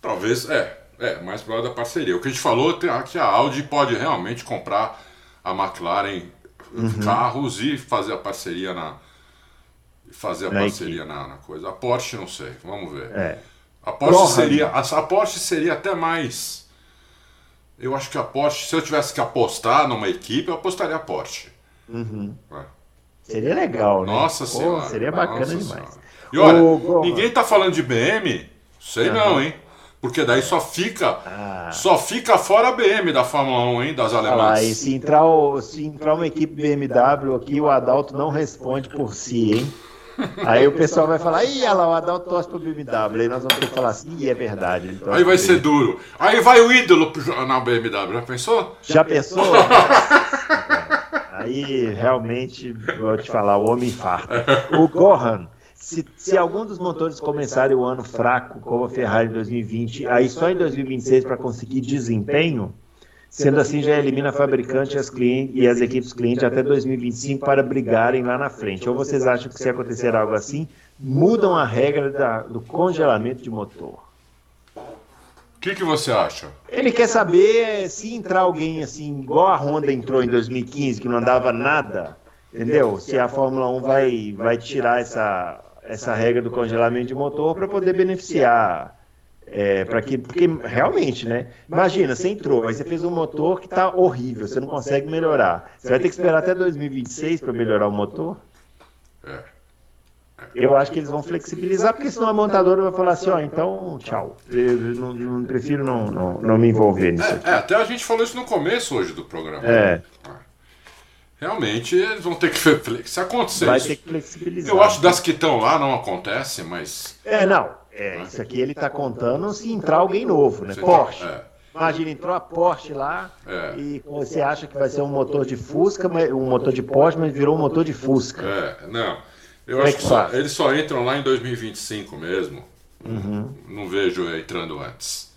talvez, é, é, mais pro lado da parceria. O que a gente falou é que a Audi pode realmente comprar a McLaren uhum. carros e fazer a parceria na fazer a parceria na, na, coisa. A Porsche não sei, vamos ver. É. A Porsche seria a, a Porsche seria até mais eu acho que a Porsche, se eu tivesse que apostar numa equipe, eu apostaria a Porsche. Uhum. É. Seria legal, né? Nossa Pô, senhora. Seria bacana demais. Senhora. E olha, Ô, ninguém tá falando de BM, sei uhum. não, hein? Porque daí só fica ah. só fica fora a BM da Fórmula 1, hein, das alemãs. Ah, e se entrar, o, se entrar uma equipe BMW aqui, o Adalto não responde por si, hein? Aí o pessoal vai falar, ih, olha lá, o Adalto torce pro BMW. Aí nós vamos ter que falar assim, ih, é verdade. Aí vai ser duro. Aí vai o ídolo na BMW, já pensou? Já pensou? <laughs> Aí realmente, vou te falar, o homem infarta. O Gohan, se, se algum dos motores começarem o ano fraco, como a Ferrari em 2020, aí só em 2026 para conseguir desempenho, sendo assim já elimina a fabricante as clientes, e as equipes clientes até 2025 para brigarem lá na frente. Ou vocês acham que se acontecer algo assim, mudam a regra da, do congelamento de motor? O que, que você acha? Ele quer saber se entrar alguém assim, igual a Honda entrou em 2015, que não andava nada, entendeu? Se a Fórmula 1 vai, vai tirar essa, essa regra do congelamento de motor para poder beneficiar. É, para que, porque realmente, né? Imagina, você entrou, aí você fez um motor que está horrível, você não consegue melhorar. Você vai ter que esperar até 2026 para melhorar o motor? É. Eu acho que eles vão flexibilizar, porque senão a montadora vai falar assim, ó, então tchau. Eu não, não prefiro não, não, não, me envolver nisso. É, é, até a gente falou isso no começo hoje do programa. É. Realmente eles vão ter que se acontecer vai isso. ter que flexibilizar. Eu acho das que estão lá não acontece, mas. É, não. É, isso aqui ele está contando se entrar alguém novo, né? Porsche. É. Imagina, entrou a Porsche lá é. e você acha que vai ser um motor de Fusca, um motor de Porsche, mas virou um motor de Fusca. É, não. Eu acho que, só, eles só entram lá em 2025 mesmo. Uhum. Não vejo entrando antes.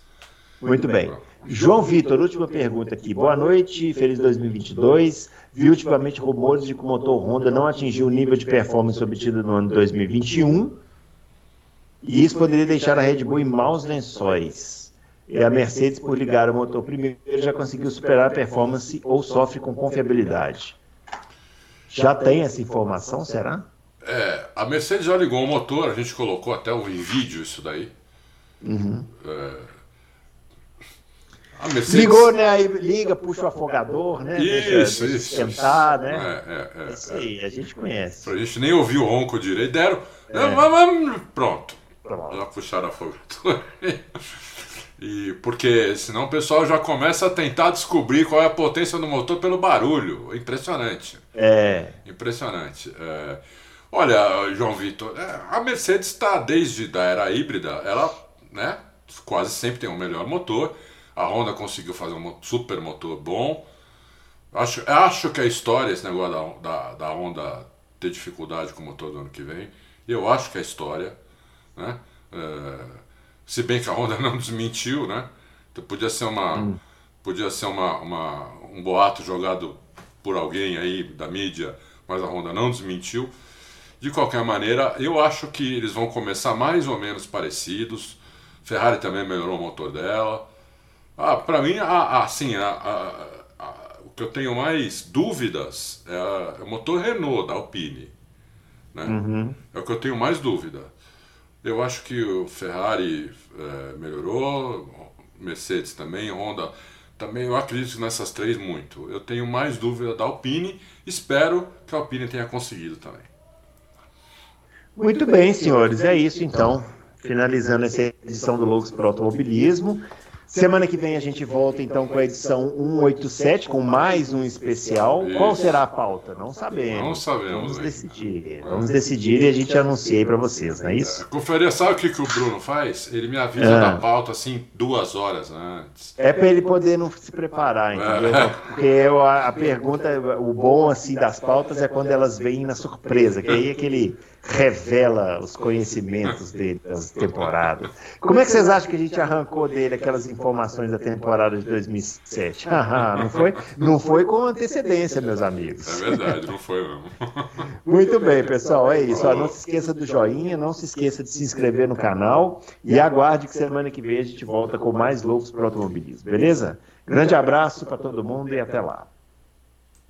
Muito bem. João Vitor, última pergunta aqui. Boa noite, feliz 2022. Vi ultimamente rumores de que o motor Honda não atingiu o nível de performance obtido no ano 2021 e isso poderia deixar a Red Bull em maus lençóis. E a Mercedes, por ligar o motor primeiro, já conseguiu superar a performance ou sofre com confiabilidade. Já tem essa informação, será? É, a Mercedes já ligou o motor, a gente colocou até um vídeo isso daí. Uhum. É, Mercedes... Ligou, né? Aí liga, puxa o afogador, né? Isso, deixa, isso. Esquentar, né? É, é, é, isso aí, a gente conhece. A gente nem ouviu o ronco direito, deram. É. Pronto. Pronto. Já puxaram o afogador. <laughs> E porque senão o pessoal já começa a tentar descobrir qual é a potência do motor pelo barulho. Impressionante. É. Impressionante. É... Olha, João Vitor, é, a Mercedes está desde da era híbrida, ela né, quase sempre tem o um melhor motor. A Honda conseguiu fazer um super motor bom. Acho, acho que a história, esse negócio da, da, da Honda ter dificuldade com o motor do ano que vem, eu acho que é história, né? É, se bem que a Honda <laughs> não desmentiu, né? Então, podia ser uma, hum. podia ser uma, uma, um boato jogado por alguém aí da mídia, mas a Honda não desmentiu. De qualquer maneira, eu acho que eles vão começar mais ou menos parecidos. Ferrari também melhorou o motor dela. Ah, para mim, assim, o que eu tenho mais dúvidas é, é, o motor Renault da Alpine. Né? Uhum. É o que eu tenho mais dúvida. Eu acho que o Ferrari é, melhorou, Mercedes também, Honda também. Eu acredito nessas três muito. Eu tenho mais dúvida da Alpine. Espero que a Alpine tenha conseguido também. Muito bem, senhores. É isso então. Finalizando essa edição do Loucos para o Automobilismo. Semana que vem a gente volta então com a edição 187, com mais um especial. Isso. Qual será a pauta? Não sabemos. Não sabemos. Vamos decidir. Vamos decidir e a gente anuncia para vocês, não é isso? É, conferir, sabe o que, que o Bruno faz? Ele me avisa ah. da pauta assim duas horas antes. É para ele poder não se preparar, entendeu? É. Porque a, a pergunta, o bom assim das pautas é quando elas vêm na surpresa, que aí é aquele revela os conhecimentos dele das temporadas. Como é que vocês acham que a gente arrancou dele aquelas informações da temporada de 2007? não foi? Não foi com antecedência, meus amigos. É verdade, não foi mesmo. <laughs> Muito bem, pessoal, é isso. Ó, não se esqueça do joinha, não se esqueça de se inscrever no canal e aguarde que semana que vem a gente volta com mais loucos para o automobilismo, beleza? Grande abraço para todo mundo e até lá.